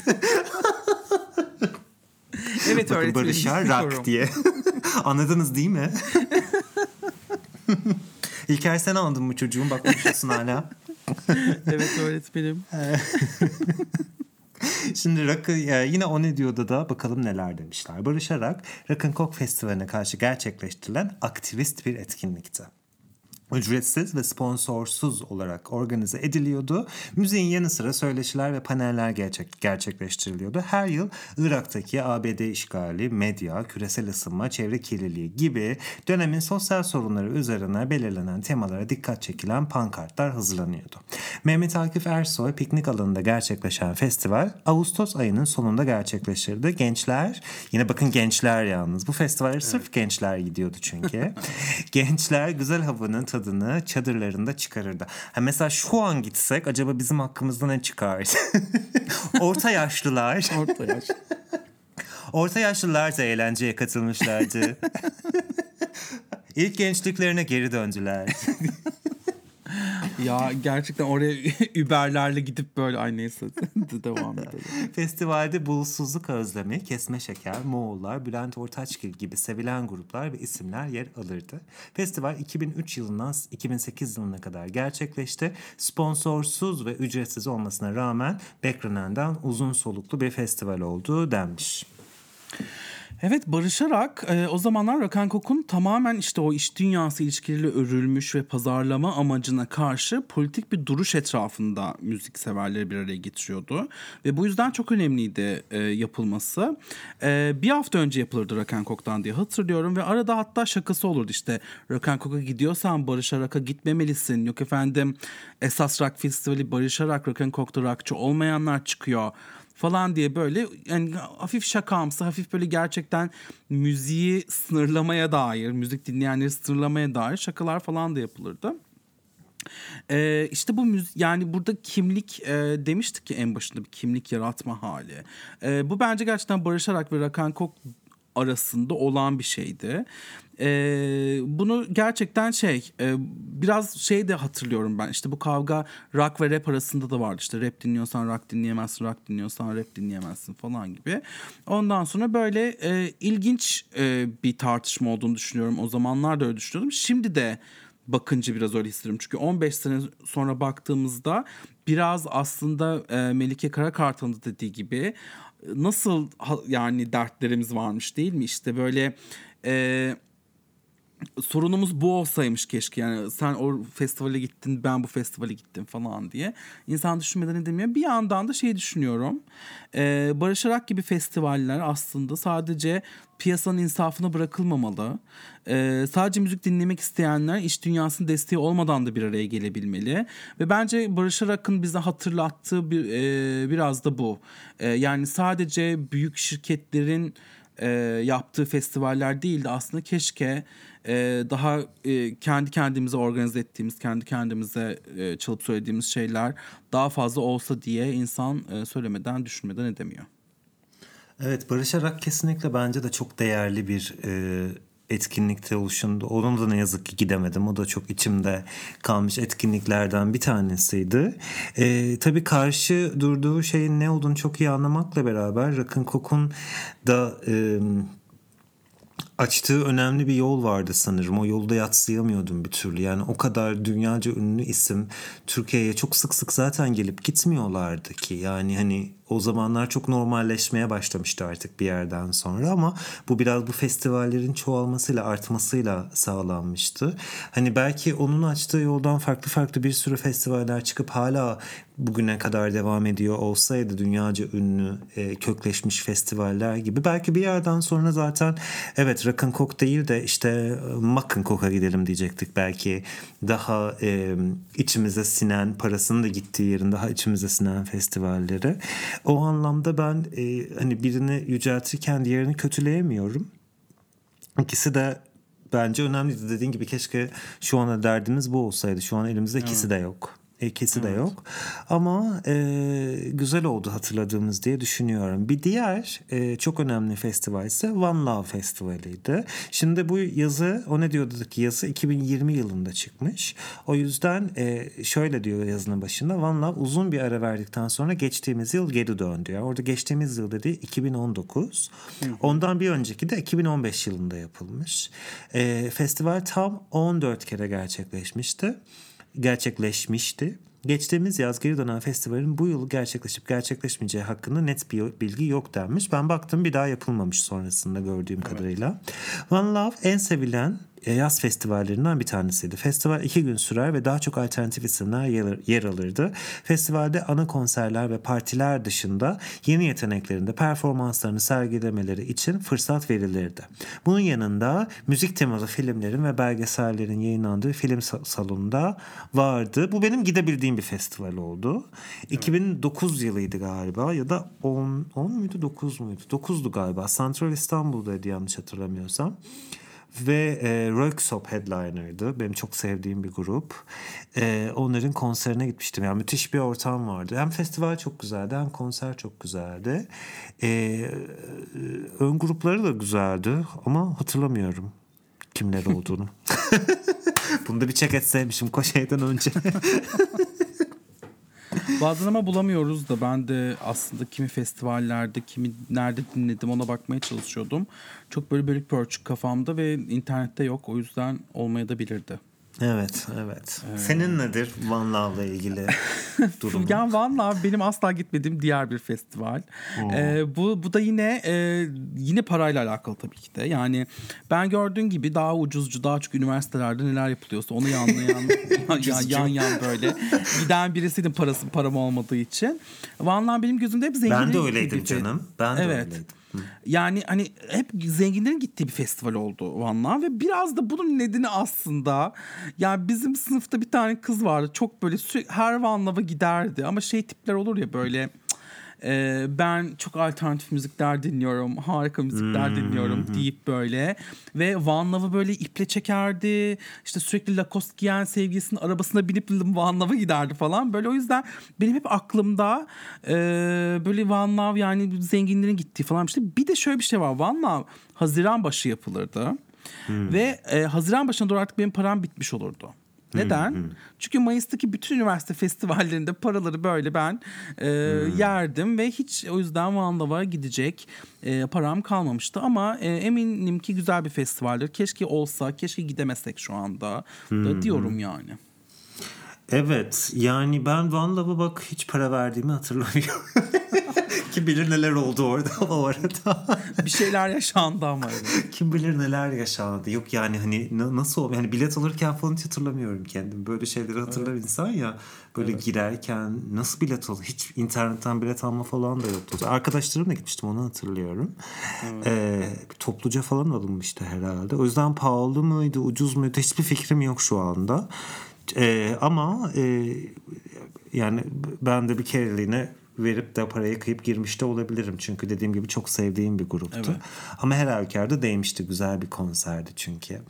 Speaker 1: Evet
Speaker 2: Bakın Barışar rock diye. [LAUGHS] Anladınız değil mi? [LAUGHS] İlker sen anladın mı çocuğum? Bak konuşuyorsun hala. [LAUGHS]
Speaker 1: evet öğretmenim.
Speaker 2: Şimdi Rock, e, yine o ne diyordu da bakalım neler demişler. Barışarak Rock'n'Cock Festivali'ne karşı gerçekleştirilen aktivist bir etkinlikti ücretsiz ve sponsorsuz olarak organize ediliyordu. Müziğin yanı sıra söyleşiler ve paneller gerçek, gerçekleştiriliyordu. Her yıl Irak'taki ABD işgali, medya, küresel ısınma, çevre kirliliği gibi dönemin sosyal sorunları üzerine belirlenen temalara dikkat çekilen pankartlar hazırlanıyordu. Mehmet Akif Ersoy piknik alanında gerçekleşen festival Ağustos ayının sonunda gerçekleşirdi. Gençler, yine bakın gençler yalnız. Bu festivale evet. sırf gençler gidiyordu çünkü. [LAUGHS] gençler güzel havanın tadını çadırlarında çıkarırdı. Ha mesela şu an gitsek acaba bizim hakkımızda ne çıkar? [LAUGHS] Orta yaşlılar. [LAUGHS]
Speaker 1: Orta yaş.
Speaker 2: Orta yaşlılar da eğlenceye katılmışlardı. [LAUGHS] İlk gençliklerine geri döndüler.
Speaker 1: Ya gerçekten oraya [LAUGHS] Uber'lerle gidip böyle ay neyse [LAUGHS] devam edelim.
Speaker 2: Festivalde Bulutsuzluk Özlemi, Kesme Şeker, Moğollar, Bülent Ortaçgil gibi sevilen gruplar ve isimler yer alırdı. Festival 2003 yılından 2008 yılına kadar gerçekleşti. Sponsorsuz ve ücretsiz olmasına rağmen beklenenden uzun soluklu bir festival olduğu denmiş.
Speaker 1: Evet barışarak e, o zamanlar Rakan Kok'un tamamen işte o iş dünyası ilişkileriyle örülmüş ve pazarlama amacına karşı politik bir duruş etrafında müzik severleri bir araya getiriyordu. Ve bu yüzden çok önemliydi e, yapılması. E, bir hafta önce yapılırdı Rakan Kok'tan diye hatırlıyorum ve arada hatta şakası olurdu işte Rakan Kok'a gidiyorsan barışarak'a gitmemelisin. Yok efendim esas rock festivali barışarak Rakan Kok'ta rockçı olmayanlar çıkıyor falan diye böyle yani hafif şakamsı, hafif böyle gerçekten müziği sınırlamaya dair, müzik dinleyenleri sınırlamaya dair şakalar falan da yapılırdı. Ee, işte bu müzik yani burada kimlik e, demiştik ki en başında bir kimlik yaratma hali. E, bu bence gerçekten barışarak ve Rakan Kok arasında olan bir şeydi. E, bunu gerçekten şey e, biraz şey de hatırlıyorum ben işte bu kavga rock ve rap arasında da vardı işte rap dinliyorsan rock dinleyemezsin rock dinliyorsan rap dinleyemezsin falan gibi. Ondan sonra böyle e, ilginç e, bir tartışma olduğunu düşünüyorum o zamanlar da öyle düşünüyordum. Şimdi de bakınca biraz öyle hissediyorum. Çünkü 15 sene sonra baktığımızda biraz aslında e, Melike Karakartal'ın dediği gibi nasıl yani dertlerimiz varmış değil mi? İşte böyle e, sorunumuz bu olsaymış keşke yani sen o festivale gittin ben bu festivale gittim falan diye insan düşünmeden edemiyor. Bir yandan da şey düşünüyorum e, Barış Arak gibi festivaller aslında sadece piyasanın insafına bırakılmamalı. E, sadece müzik dinlemek isteyenler iş dünyasının desteği olmadan da bir araya gelebilmeli. Ve bence Barış Arak'ın bize hatırlattığı bir, e, biraz da bu. E, yani sadece büyük şirketlerin e, yaptığı festivaller değil de aslında keşke e, daha e, kendi kendimize organize ettiğimiz, kendi kendimize e, çalıp söylediğimiz şeyler daha fazla olsa diye insan e, söylemeden, düşünmeden edemiyor.
Speaker 2: Evet Barış Arak kesinlikle bence de çok değerli bir e, etkinlikte oluşundu. Onun da ne yazık ki gidemedim. O da çok içimde kalmış etkinliklerden bir tanesiydi. E, tabii karşı durduğu şeyin ne olduğunu çok iyi anlamakla beraber Rakın Kok'un da... E, açtığı önemli bir yol vardı sanırım. O yolda yatsıyamıyordum bir türlü. Yani o kadar dünyaca ünlü isim Türkiye'ye çok sık sık zaten gelip gitmiyorlardı ki. Yani hani o zamanlar çok normalleşmeye başlamıştı artık bir yerden sonra ama bu biraz bu festivallerin çoğalmasıyla artmasıyla sağlanmıştı. Hani belki onun açtığı yoldan farklı farklı bir sürü festivaller çıkıp hala bugüne kadar devam ediyor olsaydı dünyaca ünlü e, kökleşmiş festivaller gibi belki bir yerden sonra zaten evet Coke değil de işte e, Coke'a gidelim diyecektik belki daha e, içimize sinen parasının da gittiği yerin daha içimize sinen festivalleri. O anlamda ben e, hani birini yüceltirken diğerini kötüleyemiyorum. İkisi de bence önemliydi. Dediğin gibi keşke şu ana derdimiz bu olsaydı. Şu an elimizde ikisi evet. de yok ikisi evet. de yok. Ama e, güzel oldu hatırladığımız diye düşünüyorum. Bir diğer e, çok önemli festival ise One Love Festivali'ydi. Şimdi bu yazı o ne diyordu ki yazı 2020 yılında çıkmış. O yüzden e, şöyle diyor yazının başında One Love uzun bir ara verdikten sonra geçtiğimiz yıl geri döndü. Yani orada geçtiğimiz yıl dedi 2019. Hı hı. Ondan bir önceki de 2015 yılında yapılmış. E, festival tam 14 kere gerçekleşmişti gerçekleşmişti. Geçtiğimiz yaz geri dönen festivalin bu yıl gerçekleşip gerçekleşmeyeceği hakkında net bir bilgi yok denmiş. Ben baktım bir daha yapılmamış sonrasında gördüğüm evet. kadarıyla. One Love en sevilen yaz festivallerinden bir tanesiydi. Festival iki gün sürer ve daha çok alternatif isimler yer, alırdı. Festivalde ana konserler ve partiler dışında yeni yeteneklerinde performanslarını sergilemeleri için fırsat verilirdi. Bunun yanında müzik temalı filmlerin ve belgesellerin yayınlandığı film salonunda vardı. Bu benim gidebildiğim bir festival oldu. Evet. 2009 yılıydı galiba ya da 10, 10 muydu 9 muydu? 9'du galiba. Central İstanbul'daydı yanlış hatırlamıyorsam ve e, Röksop headliner'dı. Benim çok sevdiğim bir grup. E, onların konserine gitmiştim. Yani müthiş bir ortam vardı. Hem festival çok güzeldi hem konser çok güzeldi. E, ön grupları da güzeldi ama hatırlamıyorum kimler olduğunu. [LAUGHS] Bunu da bir çek etseymişim koşaydan önce. [LAUGHS]
Speaker 1: Bazen ama bulamıyoruz da ben de aslında kimi festivallerde kimi nerede dinledim ona bakmaya çalışıyordum. Çok böyle bölük pörçük kafamda ve internette yok o yüzden olmaya da bilirdi.
Speaker 2: Evet, evet. Senin nedir Van Love'la ilgili [LAUGHS] durumun?
Speaker 1: Yani Van Love benim asla gitmediğim diğer bir festival. Ee, bu bu da yine e, yine parayla alakalı tabii ki de. Yani ben gördüğün gibi daha ucuzcu, daha çok üniversitelerde neler yapılıyorsa onu yanlayan [LAUGHS] [LAUGHS] yan, yan yan böyle giden birisiydim parası param olmadığı için. Van Love benim gözümde hep zenginlerin
Speaker 2: Ben de öyleydim canım. Ben de
Speaker 1: Evet.
Speaker 2: öyleydim.
Speaker 1: Yani hani hep zenginlerin gittiği bir festival oldu Van'la ve biraz da bunun nedeni aslında yani bizim sınıfta bir tane kız vardı çok böyle sürekli her Van'lava giderdi ama şey tipler olur ya böyle e, ben çok alternatif müzikler dinliyorum harika müzikler dinliyorum deyip böyle. Ve Van Love'ı böyle iple çekerdi işte sürekli Lacoste giyen sevgilisinin arabasına binip Van Love'a giderdi falan. Böyle o yüzden benim hep aklımda e, böyle Van Love yani zenginlerin gittiği falan işte bir de şöyle bir şey var Van Love Haziran başı yapılırdı ve e, Haziran başına doğru artık benim param bitmiş olurdu. Neden? Çünkü Mayıs'taki bütün üniversite [LAUGHS] festivallerinde paraları böyle ben e, yerdim ve hiç o yüzden Van Love'a gidecek e, param kalmamıştı. Ama e, eminim ki güzel bir festivaldir. Keşke olsa, keşke gidemesek şu anda da diyorum yani.
Speaker 2: Evet yani ben Van Love'a bak hiç para verdiğimi hatırlamıyorum. [LAUGHS] Kim bilir neler oldu orada o arada.
Speaker 1: Bir şeyler yaşandı ama. evet. [LAUGHS]
Speaker 2: Kim bilir neler yaşandı. Yok yani hani na- nasıl oldu? Yani bilet alırken falan hiç hatırlamıyorum kendim. Böyle şeyleri hatırlar insan ya. Böyle girerken nasıl bilet aldı? Hiç internetten bilet alma falan da yoktu. Arkadaşlarımla gitmiştim onu hatırlıyorum. Ee, topluca falan alınmıştı herhalde. O yüzden pahalı mıydı, ucuz muydu? Hiçbir fikrim yok şu anda. Ee, ama e, yani ben de bir kereliğine verip de parayı kıyıp girmiş de olabilirim. Çünkü dediğim gibi çok sevdiğim bir gruptu.
Speaker 1: Evet.
Speaker 2: Ama her halükarda değmişti. Güzel bir konserdi çünkü.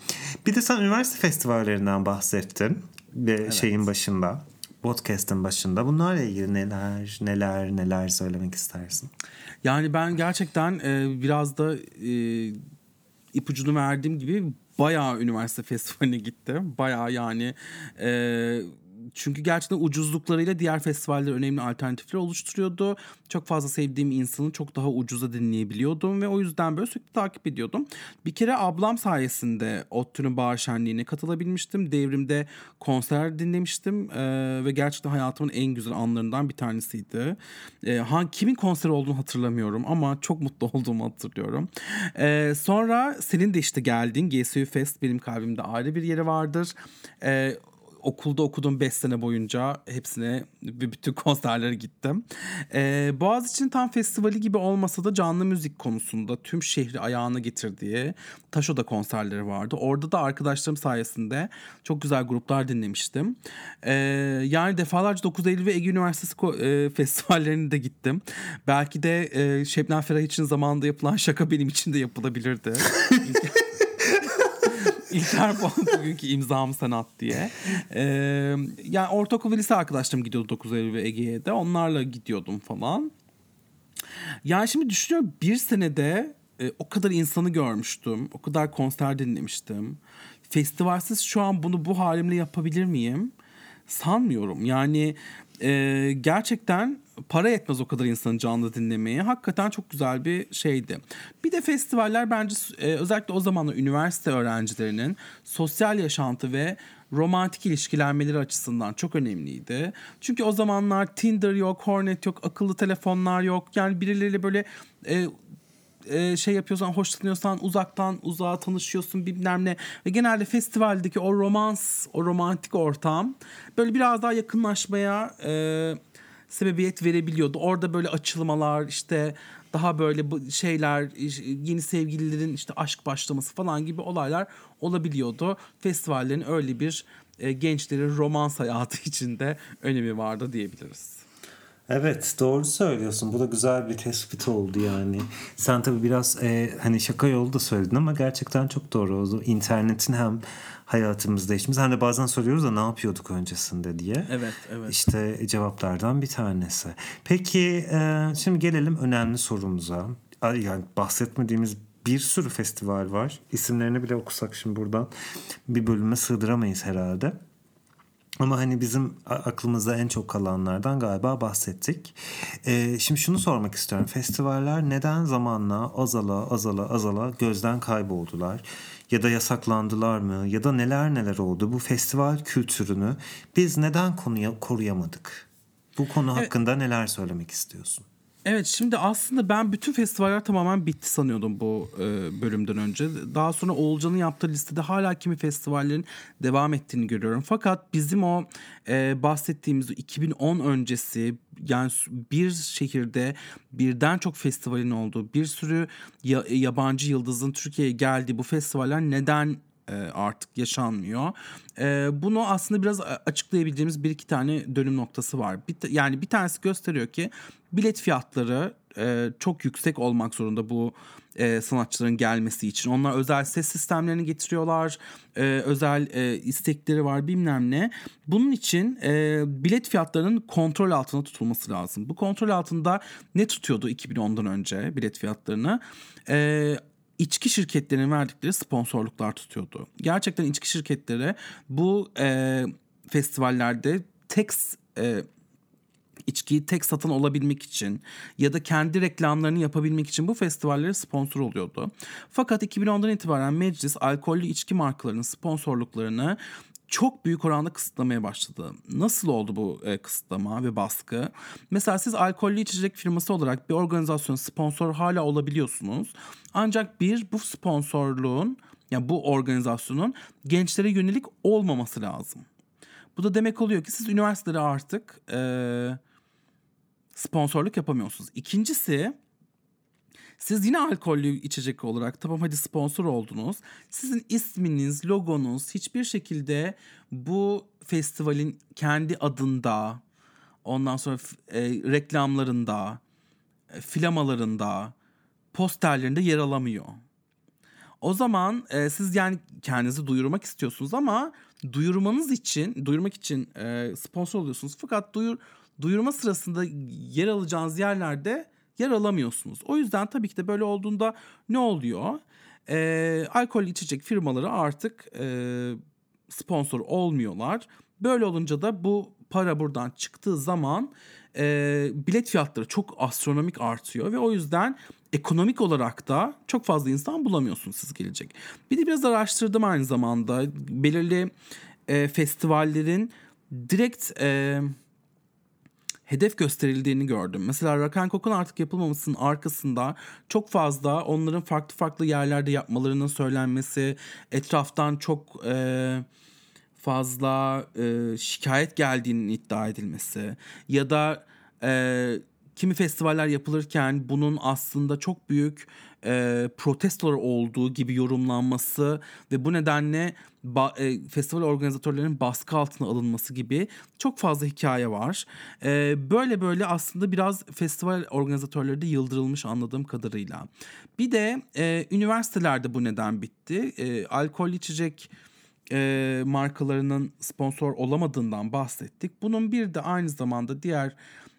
Speaker 2: Bir de sen üniversite festivallerinden bahsettin. Ve şeyin başında. Podcast'ın başında. Bunlarla ilgili neler neler neler söylemek istersin?
Speaker 1: Yani ben gerçekten e, biraz da e, ipucunu verdiğim gibi bayağı üniversite festivaline gittim. Bayağı yani e, çünkü gerçekten ucuzluklarıyla diğer festivaller önemli alternatifler oluşturuyordu. Çok fazla sevdiğim insanı çok daha ucuza dinleyebiliyordum ve o yüzden böyle sürekli takip ediyordum. Bir kere ablam sayesinde ODTÜ'nün bahar şenliğine katılabilmiştim. Devrimde konser dinlemiştim ee, ve gerçekten hayatımın en güzel anlarından bir tanesiydi. Ee, ha, kimin konseri olduğunu hatırlamıyorum ama çok mutlu [LAUGHS] olduğumu hatırlıyorum. Ee, sonra senin de işte geldiğin GSU Fest benim kalbimde ayrı bir yeri vardır. Ee, okulda okuduğum 5 sene boyunca hepsine bütün [LAUGHS] konserlere gittim. Ee, Boğaziçi'nin tam festivali gibi olmasa da canlı müzik konusunda tüm şehri ayağına getirdiği Taşo'da konserleri vardı. Orada da arkadaşlarım sayesinde çok güzel gruplar dinlemiştim. Ee, yani defalarca 9 Eylül ve Ege Üniversitesi e, [LAUGHS] festivallerine de gittim. Belki de e, Şebnem Ferah için zamanında yapılan şaka benim için de yapılabilirdi. [LAUGHS] İlker bu bugünkü imzam sanat diye. Ee, yani ortaokul ve lise arkadaşlarım gidiyordu 9 Eylül ve Ege'ye de. Onlarla gidiyordum falan. Yani şimdi düşünüyorum bir senede e, o kadar insanı görmüştüm. O kadar konser dinlemiştim. Festivalsiz şu an bunu bu halimle yapabilir miyim? Sanmıyorum. Yani e, gerçekten para yetmez o kadar insanı canlı dinlemeye. Hakikaten çok güzel bir şeydi. Bir de festivaller bence e, özellikle o zamanlar üniversite öğrencilerinin sosyal yaşantı ve romantik ilişkilenmeleri açısından çok önemliydi. Çünkü o zamanlar Tinder yok, Hornet yok, akıllı telefonlar yok. Yani birileriyle böyle e, e, şey yapıyorsan hoşlanıyorsan uzaktan uzağa tanışıyorsun bilmem ne ve genelde festivaldeki o romans o romantik ortam böyle biraz daha yakınlaşmaya e, sebebiyet verebiliyordu. Orada böyle açılmalar işte daha böyle şeyler yeni sevgililerin işte aşk başlaması falan gibi olaylar olabiliyordu. Festivallerin öyle bir e, gençlerin romans hayatı [LAUGHS] içinde önemi vardı diyebiliriz.
Speaker 2: Evet doğru söylüyorsun. Bu da güzel bir tespit oldu yani. Sen tabii biraz e, hani şaka yolu da söyledin ama gerçekten çok doğru oldu. İnternetin hem hayatımızda işimiz hem de bazen soruyoruz da ne yapıyorduk öncesinde diye.
Speaker 1: Evet, evet.
Speaker 2: İşte cevaplardan bir tanesi. Peki e, şimdi gelelim önemli sorumuza. Yani bahsetmediğimiz bir sürü festival var. İsimlerini bile okusak şimdi buradan bir bölüme sığdıramayız herhalde. Ama hani bizim aklımızda en çok kalanlardan galiba bahsettik. Ee, şimdi şunu sormak istiyorum. Festivaller neden zamanla azala azala azala gözden kayboldular? Ya da yasaklandılar mı? Ya da neler neler oldu? Bu festival kültürünü biz neden konuya koruyamadık? Bu konu hakkında neler söylemek istiyorsun?
Speaker 1: Evet şimdi aslında ben bütün festivaller tamamen bitti sanıyordum bu e, bölümden önce. Daha sonra Oğulcan'ın yaptığı listede hala kimi festivallerin devam ettiğini görüyorum. Fakat bizim o e, bahsettiğimiz 2010 öncesi yani bir şehirde birden çok festivalin olduğu bir sürü ya, yabancı yıldızın Türkiye'ye geldiği bu festivaller neden e, artık yaşanmıyor. E, bunu aslında biraz açıklayabileceğimiz bir iki tane dönüm noktası var. Yani bir tanesi gösteriyor ki bilet fiyatları e, çok yüksek olmak zorunda bu sanatçıların gelmesi için. Onlar özel ses sistemlerini getiriyorlar, özel istekleri var bilmem ne. Bunun için bilet fiyatlarının kontrol altında tutulması lazım. Bu kontrol altında ne tutuyordu 2010'dan önce bilet fiyatlarını? İçki şirketlerinin verdikleri sponsorluklar tutuyordu. Gerçekten içki şirketleri bu e, festivallerde tek e, içkiyi tek satın olabilmek için ya da kendi reklamlarını yapabilmek için bu festivallere sponsor oluyordu. Fakat 2010'dan itibaren meclis alkollü içki markalarının sponsorluklarını çok büyük oranda kısıtlamaya başladı. Nasıl oldu bu e, kısıtlama ve baskı? Mesela siz alkollü içecek firması olarak bir organizasyon sponsor hala olabiliyorsunuz. Ancak bir bu sponsorluğun yani bu organizasyonun gençlere yönelik olmaması lazım. Bu da demek oluyor ki siz üniversitelere artık e, sponsorluk yapamıyorsunuz. İkincisi siz yine alkollü içecek olarak tamam hadi sponsor oldunuz. Sizin isminiz, logonuz hiçbir şekilde bu festivalin kendi adında, ondan sonra e, reklamlarında, e, posterlerinde yer alamıyor. O zaman e, siz yani kendinizi duyurmak istiyorsunuz ama duyurmanız için, duyurmak için e, sponsor oluyorsunuz. Fakat duyur duyurma sırasında yer alacağınız yerlerde yer alamıyorsunuz. O yüzden tabii ki de böyle olduğunda ne oluyor? E, alkol içecek firmaları artık e, sponsor olmuyorlar. Böyle olunca da bu para buradan çıktığı zaman e, bilet fiyatları çok astronomik artıyor ve o yüzden ekonomik olarak da çok fazla insan bulamıyorsunuz siz gelecek. Bir de biraz araştırdım aynı zamanda belirli e, festivallerin direkt e, hedef gösterildiğini gördüm. Mesela Rakan Kok'un artık yapılmamasının arkasında çok fazla onların farklı farklı yerlerde yapmalarının söylenmesi, etraftan çok e, fazla e, şikayet geldiğinin iddia edilmesi ya da e, kimi festivaller yapılırken bunun aslında çok büyük e, protestolar olduğu gibi yorumlanması ve bu nedenle ba, e, festival organizatörlerinin baskı altına alınması gibi çok fazla hikaye var. E, böyle böyle aslında biraz festival organizatörleri de yıldırılmış anladığım kadarıyla. Bir de e, üniversitelerde bu neden bitti. E, alkol içecek e, markalarının sponsor olamadığından bahsettik. Bunun bir de aynı zamanda diğer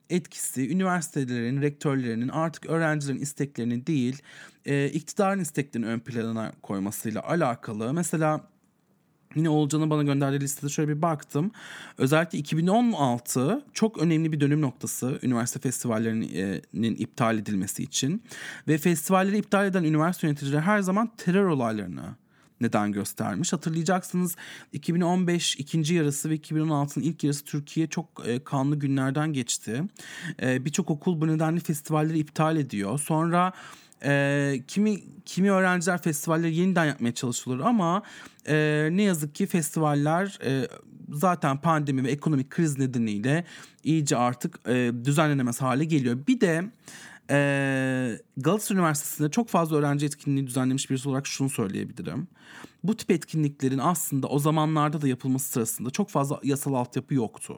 Speaker 1: etkisi üniversitelerin, rektörlerinin artık öğrencilerin isteklerini değil, e, iktidarın isteklerini ön plana koymasıyla alakalı. Mesela Yine Oğulcan'ın bana gönderdiği listede şöyle bir baktım. Özellikle 2016 çok önemli bir dönüm noktası üniversite festivallerinin iptal edilmesi için. Ve festivalleri iptal eden üniversite yöneticileri her zaman terör olaylarını neden göstermiş. Hatırlayacaksınız 2015 ikinci yarısı ve 2016'ın ilk yarısı Türkiye çok e, kanlı günlerden geçti. E, Birçok okul bu nedenle festivalleri iptal ediyor. Sonra e, kimi kimi öğrenciler festivalleri yeniden yapmaya çalışıyorlar ama e, ne yazık ki festivaller zaten pandemi ve ekonomik kriz nedeniyle iyice artık düzenlenemez hale geliyor. Bir de ee, Galatasaray Üniversitesi'nde çok fazla öğrenci etkinliği düzenlemiş birisi olarak şunu söyleyebilirim. Bu tip etkinliklerin aslında o zamanlarda da yapılması sırasında çok fazla yasal altyapı yoktu.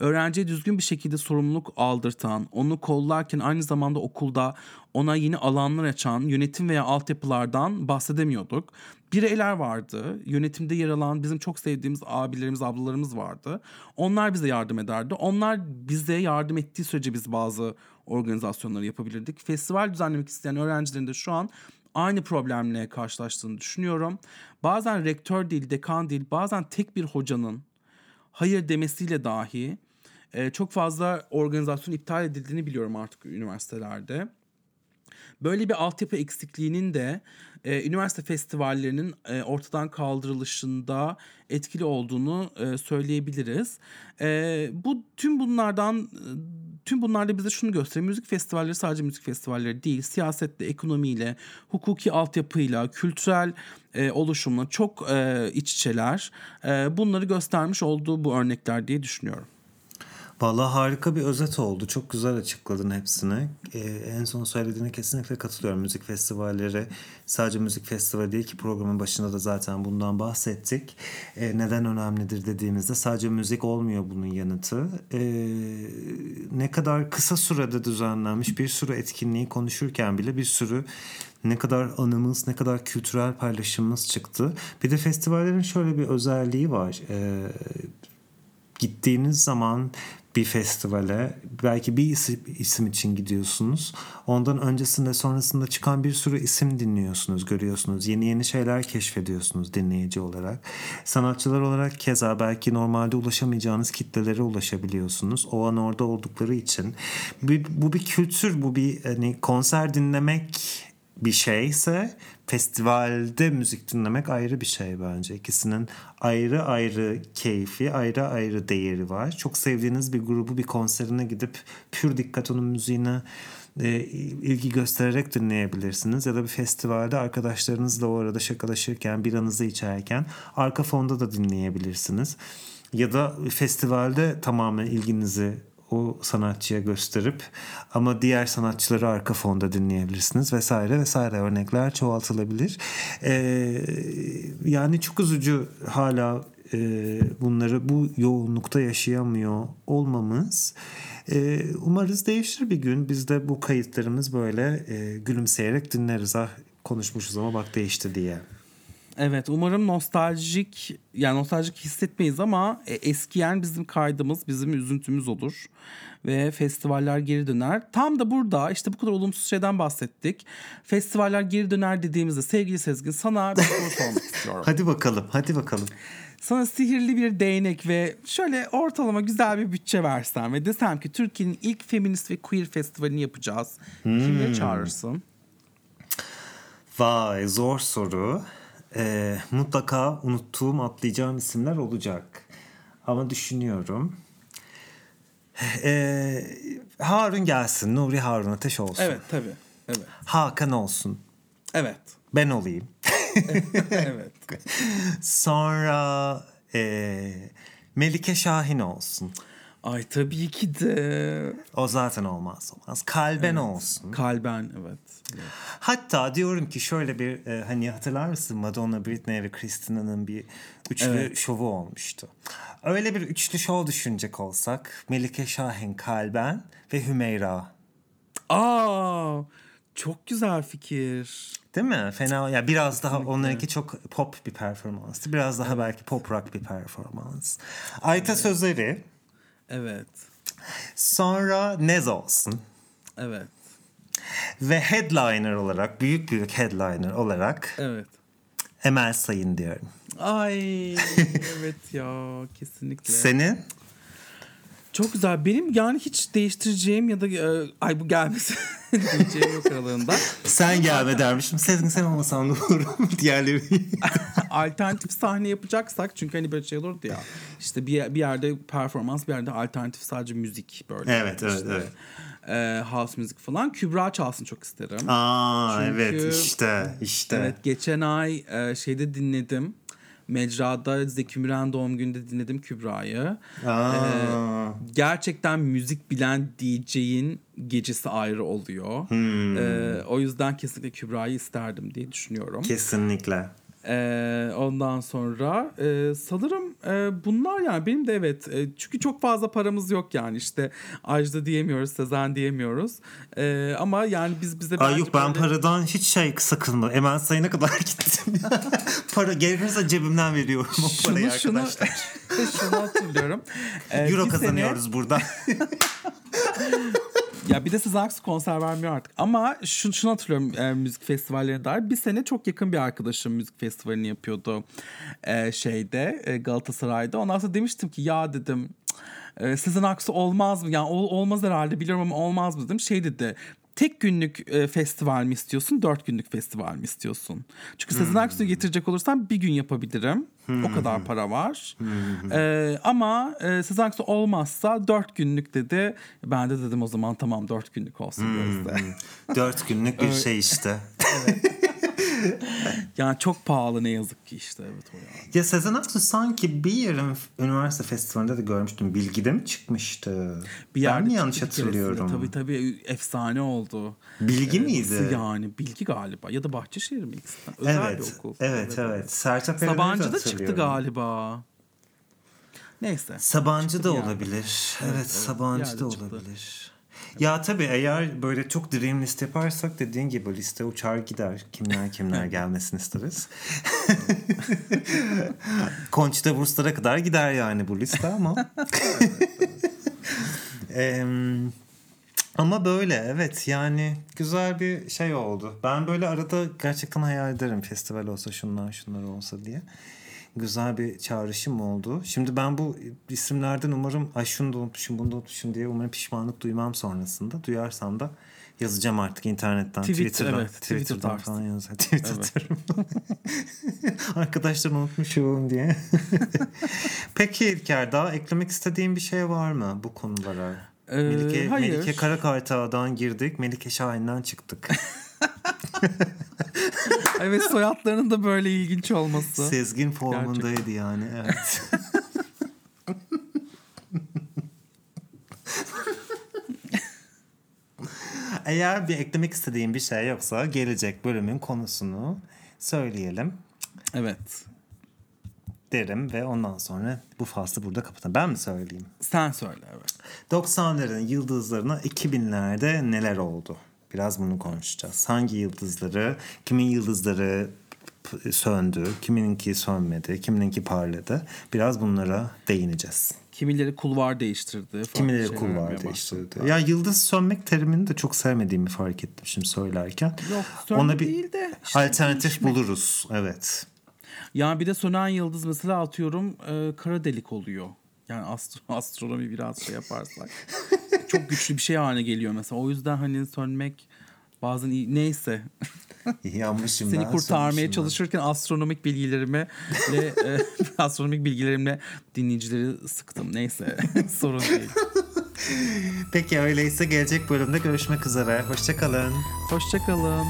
Speaker 1: Öğrenciye düzgün bir şekilde sorumluluk aldırtan, onu kollarken aynı zamanda okulda ona yeni alanlar açan yönetim veya altyapılardan bahsedemiyorduk. Bireyler vardı. Yönetimde yer alan bizim çok sevdiğimiz abilerimiz, ablalarımız vardı. Onlar bize yardım ederdi. Onlar bize yardım ettiği sürece biz bazı organizasyonları yapabilirdik. Festival düzenlemek isteyen öğrencilerin de şu an aynı problemle karşılaştığını düşünüyorum. Bazen rektör değil, dekan değil, bazen tek bir hocanın hayır demesiyle dahi e, çok fazla organizasyon iptal edildiğini biliyorum artık üniversitelerde. Böyle bir altyapı eksikliğinin de e, üniversite festivallerinin e, ortadan kaldırılışında etkili olduğunu e, söyleyebiliriz. E, bu tüm bunlardan tüm bunlarda bize şunu gösteriyor. Müzik festivalleri sadece müzik festivalleri değil. Siyasetle, ekonomiyle, hukuki altyapıyla, kültürel e, oluşumla çok e, iç içeler. E, bunları göstermiş olduğu bu örnekler diye düşünüyorum.
Speaker 2: Vallahi harika bir özet oldu. Çok güzel açıkladın hepsini. Ee, en son söylediğine kesinlikle katılıyorum. Müzik festivalleri sadece müzik festivali değil ki programın başında da zaten bundan bahsettik. Ee, neden önemlidir dediğimizde sadece müzik olmuyor bunun yanıtı. Ee, ne kadar kısa sürede düzenlenmiş bir sürü etkinliği konuşurken bile bir sürü ne kadar anımız, ne kadar kültürel paylaşımımız çıktı. Bir de festivallerin şöyle bir özelliği var. Ee, gittiğiniz zaman bir festivale belki bir isim, için gidiyorsunuz. Ondan öncesinde sonrasında çıkan bir sürü isim dinliyorsunuz, görüyorsunuz. Yeni yeni şeyler keşfediyorsunuz dinleyici olarak. Sanatçılar olarak keza belki normalde ulaşamayacağınız kitlelere ulaşabiliyorsunuz. O an orada oldukları için. Bu, bu bir kültür, bu bir hani konser dinlemek bir şeyse festivalde müzik dinlemek ayrı bir şey bence. İkisinin ayrı ayrı keyfi, ayrı ayrı değeri var. Çok sevdiğiniz bir grubu bir konserine gidip pür dikkat onun müziğine e, ilgi göstererek dinleyebilirsiniz. Ya da bir festivalde arkadaşlarınızla o arada şakalaşırken, biranızı içerken arka fonda da dinleyebilirsiniz. Ya da festivalde tamamen ilginizi o sanatçıya gösterip ama diğer sanatçıları arka fonda dinleyebilirsiniz vesaire vesaire örnekler çoğaltılabilir. Ee, yani çok üzücü hala e, bunları bu yoğunlukta yaşayamıyor olmamız. E, umarız değişir bir gün. Biz de bu kayıtlarımız böyle e, gülümseyerek dinleriz. Ah konuşmuşuz ama bak değişti diye.
Speaker 1: Evet umarım nostaljik yani nostaljik hissetmeyiz ama e, eskiyen bizim kaydımız bizim üzüntümüz olur ve festivaller geri döner. Tam da burada işte bu kadar olumsuz şeyden bahsettik. Festivaller geri döner dediğimizde sevgili Sezgin sana bir soru sormak [LAUGHS] istiyorum.
Speaker 2: Hadi bakalım hadi bakalım.
Speaker 1: Sana sihirli bir değnek ve şöyle ortalama güzel bir bütçe versem ve desem ki Türkiye'nin ilk feminist ve queer festivalini yapacağız. Hmm. Kimleri çağırırsın?
Speaker 2: Vay zor soru e, mutlaka unuttuğum atlayacağım isimler olacak. Ama düşünüyorum. E, Harun gelsin. Nuri Harun Ateş olsun.
Speaker 1: Evet tabii. Evet.
Speaker 2: Hakan olsun.
Speaker 1: Evet.
Speaker 2: Ben olayım. [LAUGHS]
Speaker 1: evet.
Speaker 2: Sonra e, Melike Şahin olsun.
Speaker 1: Ay tabii ki de.
Speaker 2: O zaten olmaz olmaz. Kalben evet. olsun.
Speaker 1: Kalben evet. evet.
Speaker 2: Hatta diyorum ki şöyle bir e, hani hatırlar mısın Madonna, Britney ve Christina'nın bir üçlü evet. şovu olmuştu. Öyle bir üçlü şov düşünecek olsak Melike Şahin, Kalben ve Hümeyra.
Speaker 1: Aa, çok güzel fikir.
Speaker 2: Değil mi? Fena ya biraz daha onlarınki çok pop bir performanstı. Biraz daha belki pop rock bir performans. Ayta evet. Sözleri
Speaker 1: Evet.
Speaker 2: Sonra Nez olsun.
Speaker 1: Evet.
Speaker 2: Ve headliner olarak, büyük büyük headliner olarak
Speaker 1: Evet.
Speaker 2: Emel Sayın diyorum.
Speaker 1: Ay [LAUGHS] evet ya kesinlikle.
Speaker 2: Senin?
Speaker 1: Çok güzel. Benim yani hiç değiştireceğim ya da e, ay bu gelmesin [LAUGHS] diyeceğim yok aralığında.
Speaker 2: Sen gelme dermişim. Sezgin sen olmasan da olurum. [LAUGHS] Diğerleri. [LAUGHS]
Speaker 1: alternatif sahne yapacaksak çünkü hani böyle şey olurdu ya. İşte bir, bir yerde performans bir yerde alternatif sadece müzik böyle.
Speaker 2: Evet evet işte, evet.
Speaker 1: E, house müzik falan. Kübra çalsın çok isterim.
Speaker 2: Aa çünkü, evet işte işte. Evet
Speaker 1: geçen ay e, şeyde dinledim Mecrada Zeki Müren doğum gününde dinledim Kübra'yı. Ee, gerçekten müzik bilen DJ'in gecesi ayrı oluyor. Hmm. Ee, o yüzden kesinlikle Kübra'yı isterdim diye düşünüyorum.
Speaker 2: Kesinlikle.
Speaker 1: Ee, ondan sonra e, sanırım e, bunlar yani benim de evet e, çünkü çok fazla paramız yok yani işte Ajda diyemiyoruz Sezen diyemiyoruz. E, ama yani biz bize
Speaker 2: Ay yok ben böyle... paradan hiç şey sakınma Emel sayına kadar [LAUGHS] gittim. [LAUGHS] Para gelirse cebimden veriyorum o parayı şunu, arkadaşlar.
Speaker 1: şunu, [LAUGHS] şunu hatırlıyorum.
Speaker 2: E, Euro kazanıyoruz sene... burada
Speaker 1: Ya bir de Sezen Aksu konser vermiyor artık. Ama şunu, şunu hatırlıyorum e, müzik festivallerine dair. Bir sene çok yakın bir arkadaşım müzik festivalini yapıyordu e, şeyde e, Galatasaray'da. Ondan sonra demiştim ki ya dedim e, Sezen Aksu olmaz mı? Yani ol, olmaz herhalde biliyorum ama olmaz mı dedim. Şey dedi tek günlük e, festival mi istiyorsun, dört günlük festival mi istiyorsun? Çünkü Sezen Aksu'yu getirecek olursam bir gün yapabilirim. O kadar para var. E, ama e, Sezen Aksu olmazsa dört günlük dedi. Ben de dedim o zaman tamam dört günlük olsun Gözde.
Speaker 2: Dört günlük bir [LAUGHS] şey işte. [LAUGHS]
Speaker 1: yani çok pahalı ne yazık ki işte evet o yani.
Speaker 2: Ya Sezen Aksu sanki bir yerin üniversite festivalinde de görmüştüm. Bilgide mi çıkmıştı?
Speaker 1: Bir
Speaker 2: ben mi yanlış hatırlıyorum?
Speaker 1: Tabii tabii efsane oldu.
Speaker 2: Bilgi
Speaker 1: Ee,
Speaker 2: miydi?
Speaker 1: yani bilgi galiba ya da Bahçeşehir mi ikisinden? Özel
Speaker 2: Evet,
Speaker 1: bir okul.
Speaker 2: evet, evet. Erener'i de
Speaker 1: Sabancı'da çıktı galiba. Neyse.
Speaker 2: Sabancı da olabilir. Evet,
Speaker 1: Evet, evet,
Speaker 2: Sabancı da olabilir. Ya tabii eğer böyle çok dream list yaparsak dediğin gibi liste uçar gider. Kimler kimler [LAUGHS] gelmesini isteriz. [LAUGHS] Conchita Wurst'lara kadar gider yani bu liste ama. [LAUGHS] Ama böyle evet yani güzel bir şey oldu. Ben böyle arada gerçekten hayal ederim festival olsa şunlar şunlar olsa diye. Güzel bir çağrışım oldu. Şimdi ben bu isimlerden umarım ay şunu da unutmuşum bunu da unutmuşum diye umarım pişmanlık duymam sonrasında. Duyarsam da yazacağım artık internetten,
Speaker 1: Tweet,
Speaker 2: Twitter'dan,
Speaker 1: evet, Twitter
Speaker 2: Twitter'dan
Speaker 1: tarzı.
Speaker 2: falan yazacağım. [LAUGHS] Tweet
Speaker 1: Evet.
Speaker 2: atarım. [LAUGHS] Arkadaşlar unutmuşum diye. [LAUGHS] Peki İlker daha eklemek istediğin bir şey var mı bu konulara?
Speaker 1: Ee,
Speaker 2: Melike,
Speaker 1: hayır.
Speaker 2: Melike Karakartağ'dan girdik. Melike Şahin'den çıktık. [LAUGHS]
Speaker 1: Evet soyadlarının da böyle ilginç olması.
Speaker 2: Sezgin formundaydı yani. Evet. [LAUGHS] Eğer bir eklemek istediğin bir şey yoksa gelecek bölümün konusunu söyleyelim
Speaker 1: Evet.
Speaker 2: derim ve ondan sonra bu faslı burada kapatalım. Ben mi söyleyeyim?
Speaker 1: Sen söyle evet.
Speaker 2: 90'ların yıldızlarına 2000'lerde neler oldu? Biraz bunu konuşacağız. Hangi yıldızları, kimin yıldızları söndü, kimininki sönmedi, kimininki parladı. Biraz bunlara değineceğiz.
Speaker 1: Kimileri kulvar değiştirdi.
Speaker 2: Kimileri kulvar değiştirdi. Ya yıldız sönmek terimini de çok sevmediğimi fark ettim şimdi söylerken.
Speaker 1: Yok sönme
Speaker 2: Ona bir
Speaker 1: değil de işte
Speaker 2: alternatif
Speaker 1: değişmek.
Speaker 2: buluruz. Evet.
Speaker 1: Ya bir de sönen yıldız mesela atıyorum e, kara delik oluyor. Yani astro- [LAUGHS] astronomi biraz şey yaparsak. [LAUGHS] çok güçlü bir şey haline geliyor mesela. O yüzden hani sönmek bazen iyi. Neyse.
Speaker 2: Yanmışım
Speaker 1: Seni
Speaker 2: ben,
Speaker 1: kurtarmaya
Speaker 2: sönmüşüm ben.
Speaker 1: çalışırken astronomik bilgilerime ve e, [LAUGHS] astronomik bilgilerimle dinleyicileri sıktım. Neyse. Sorun değil.
Speaker 2: Peki öyleyse gelecek bölümde görüşmek üzere. Hoşçakalın.
Speaker 1: Hoşçakalın.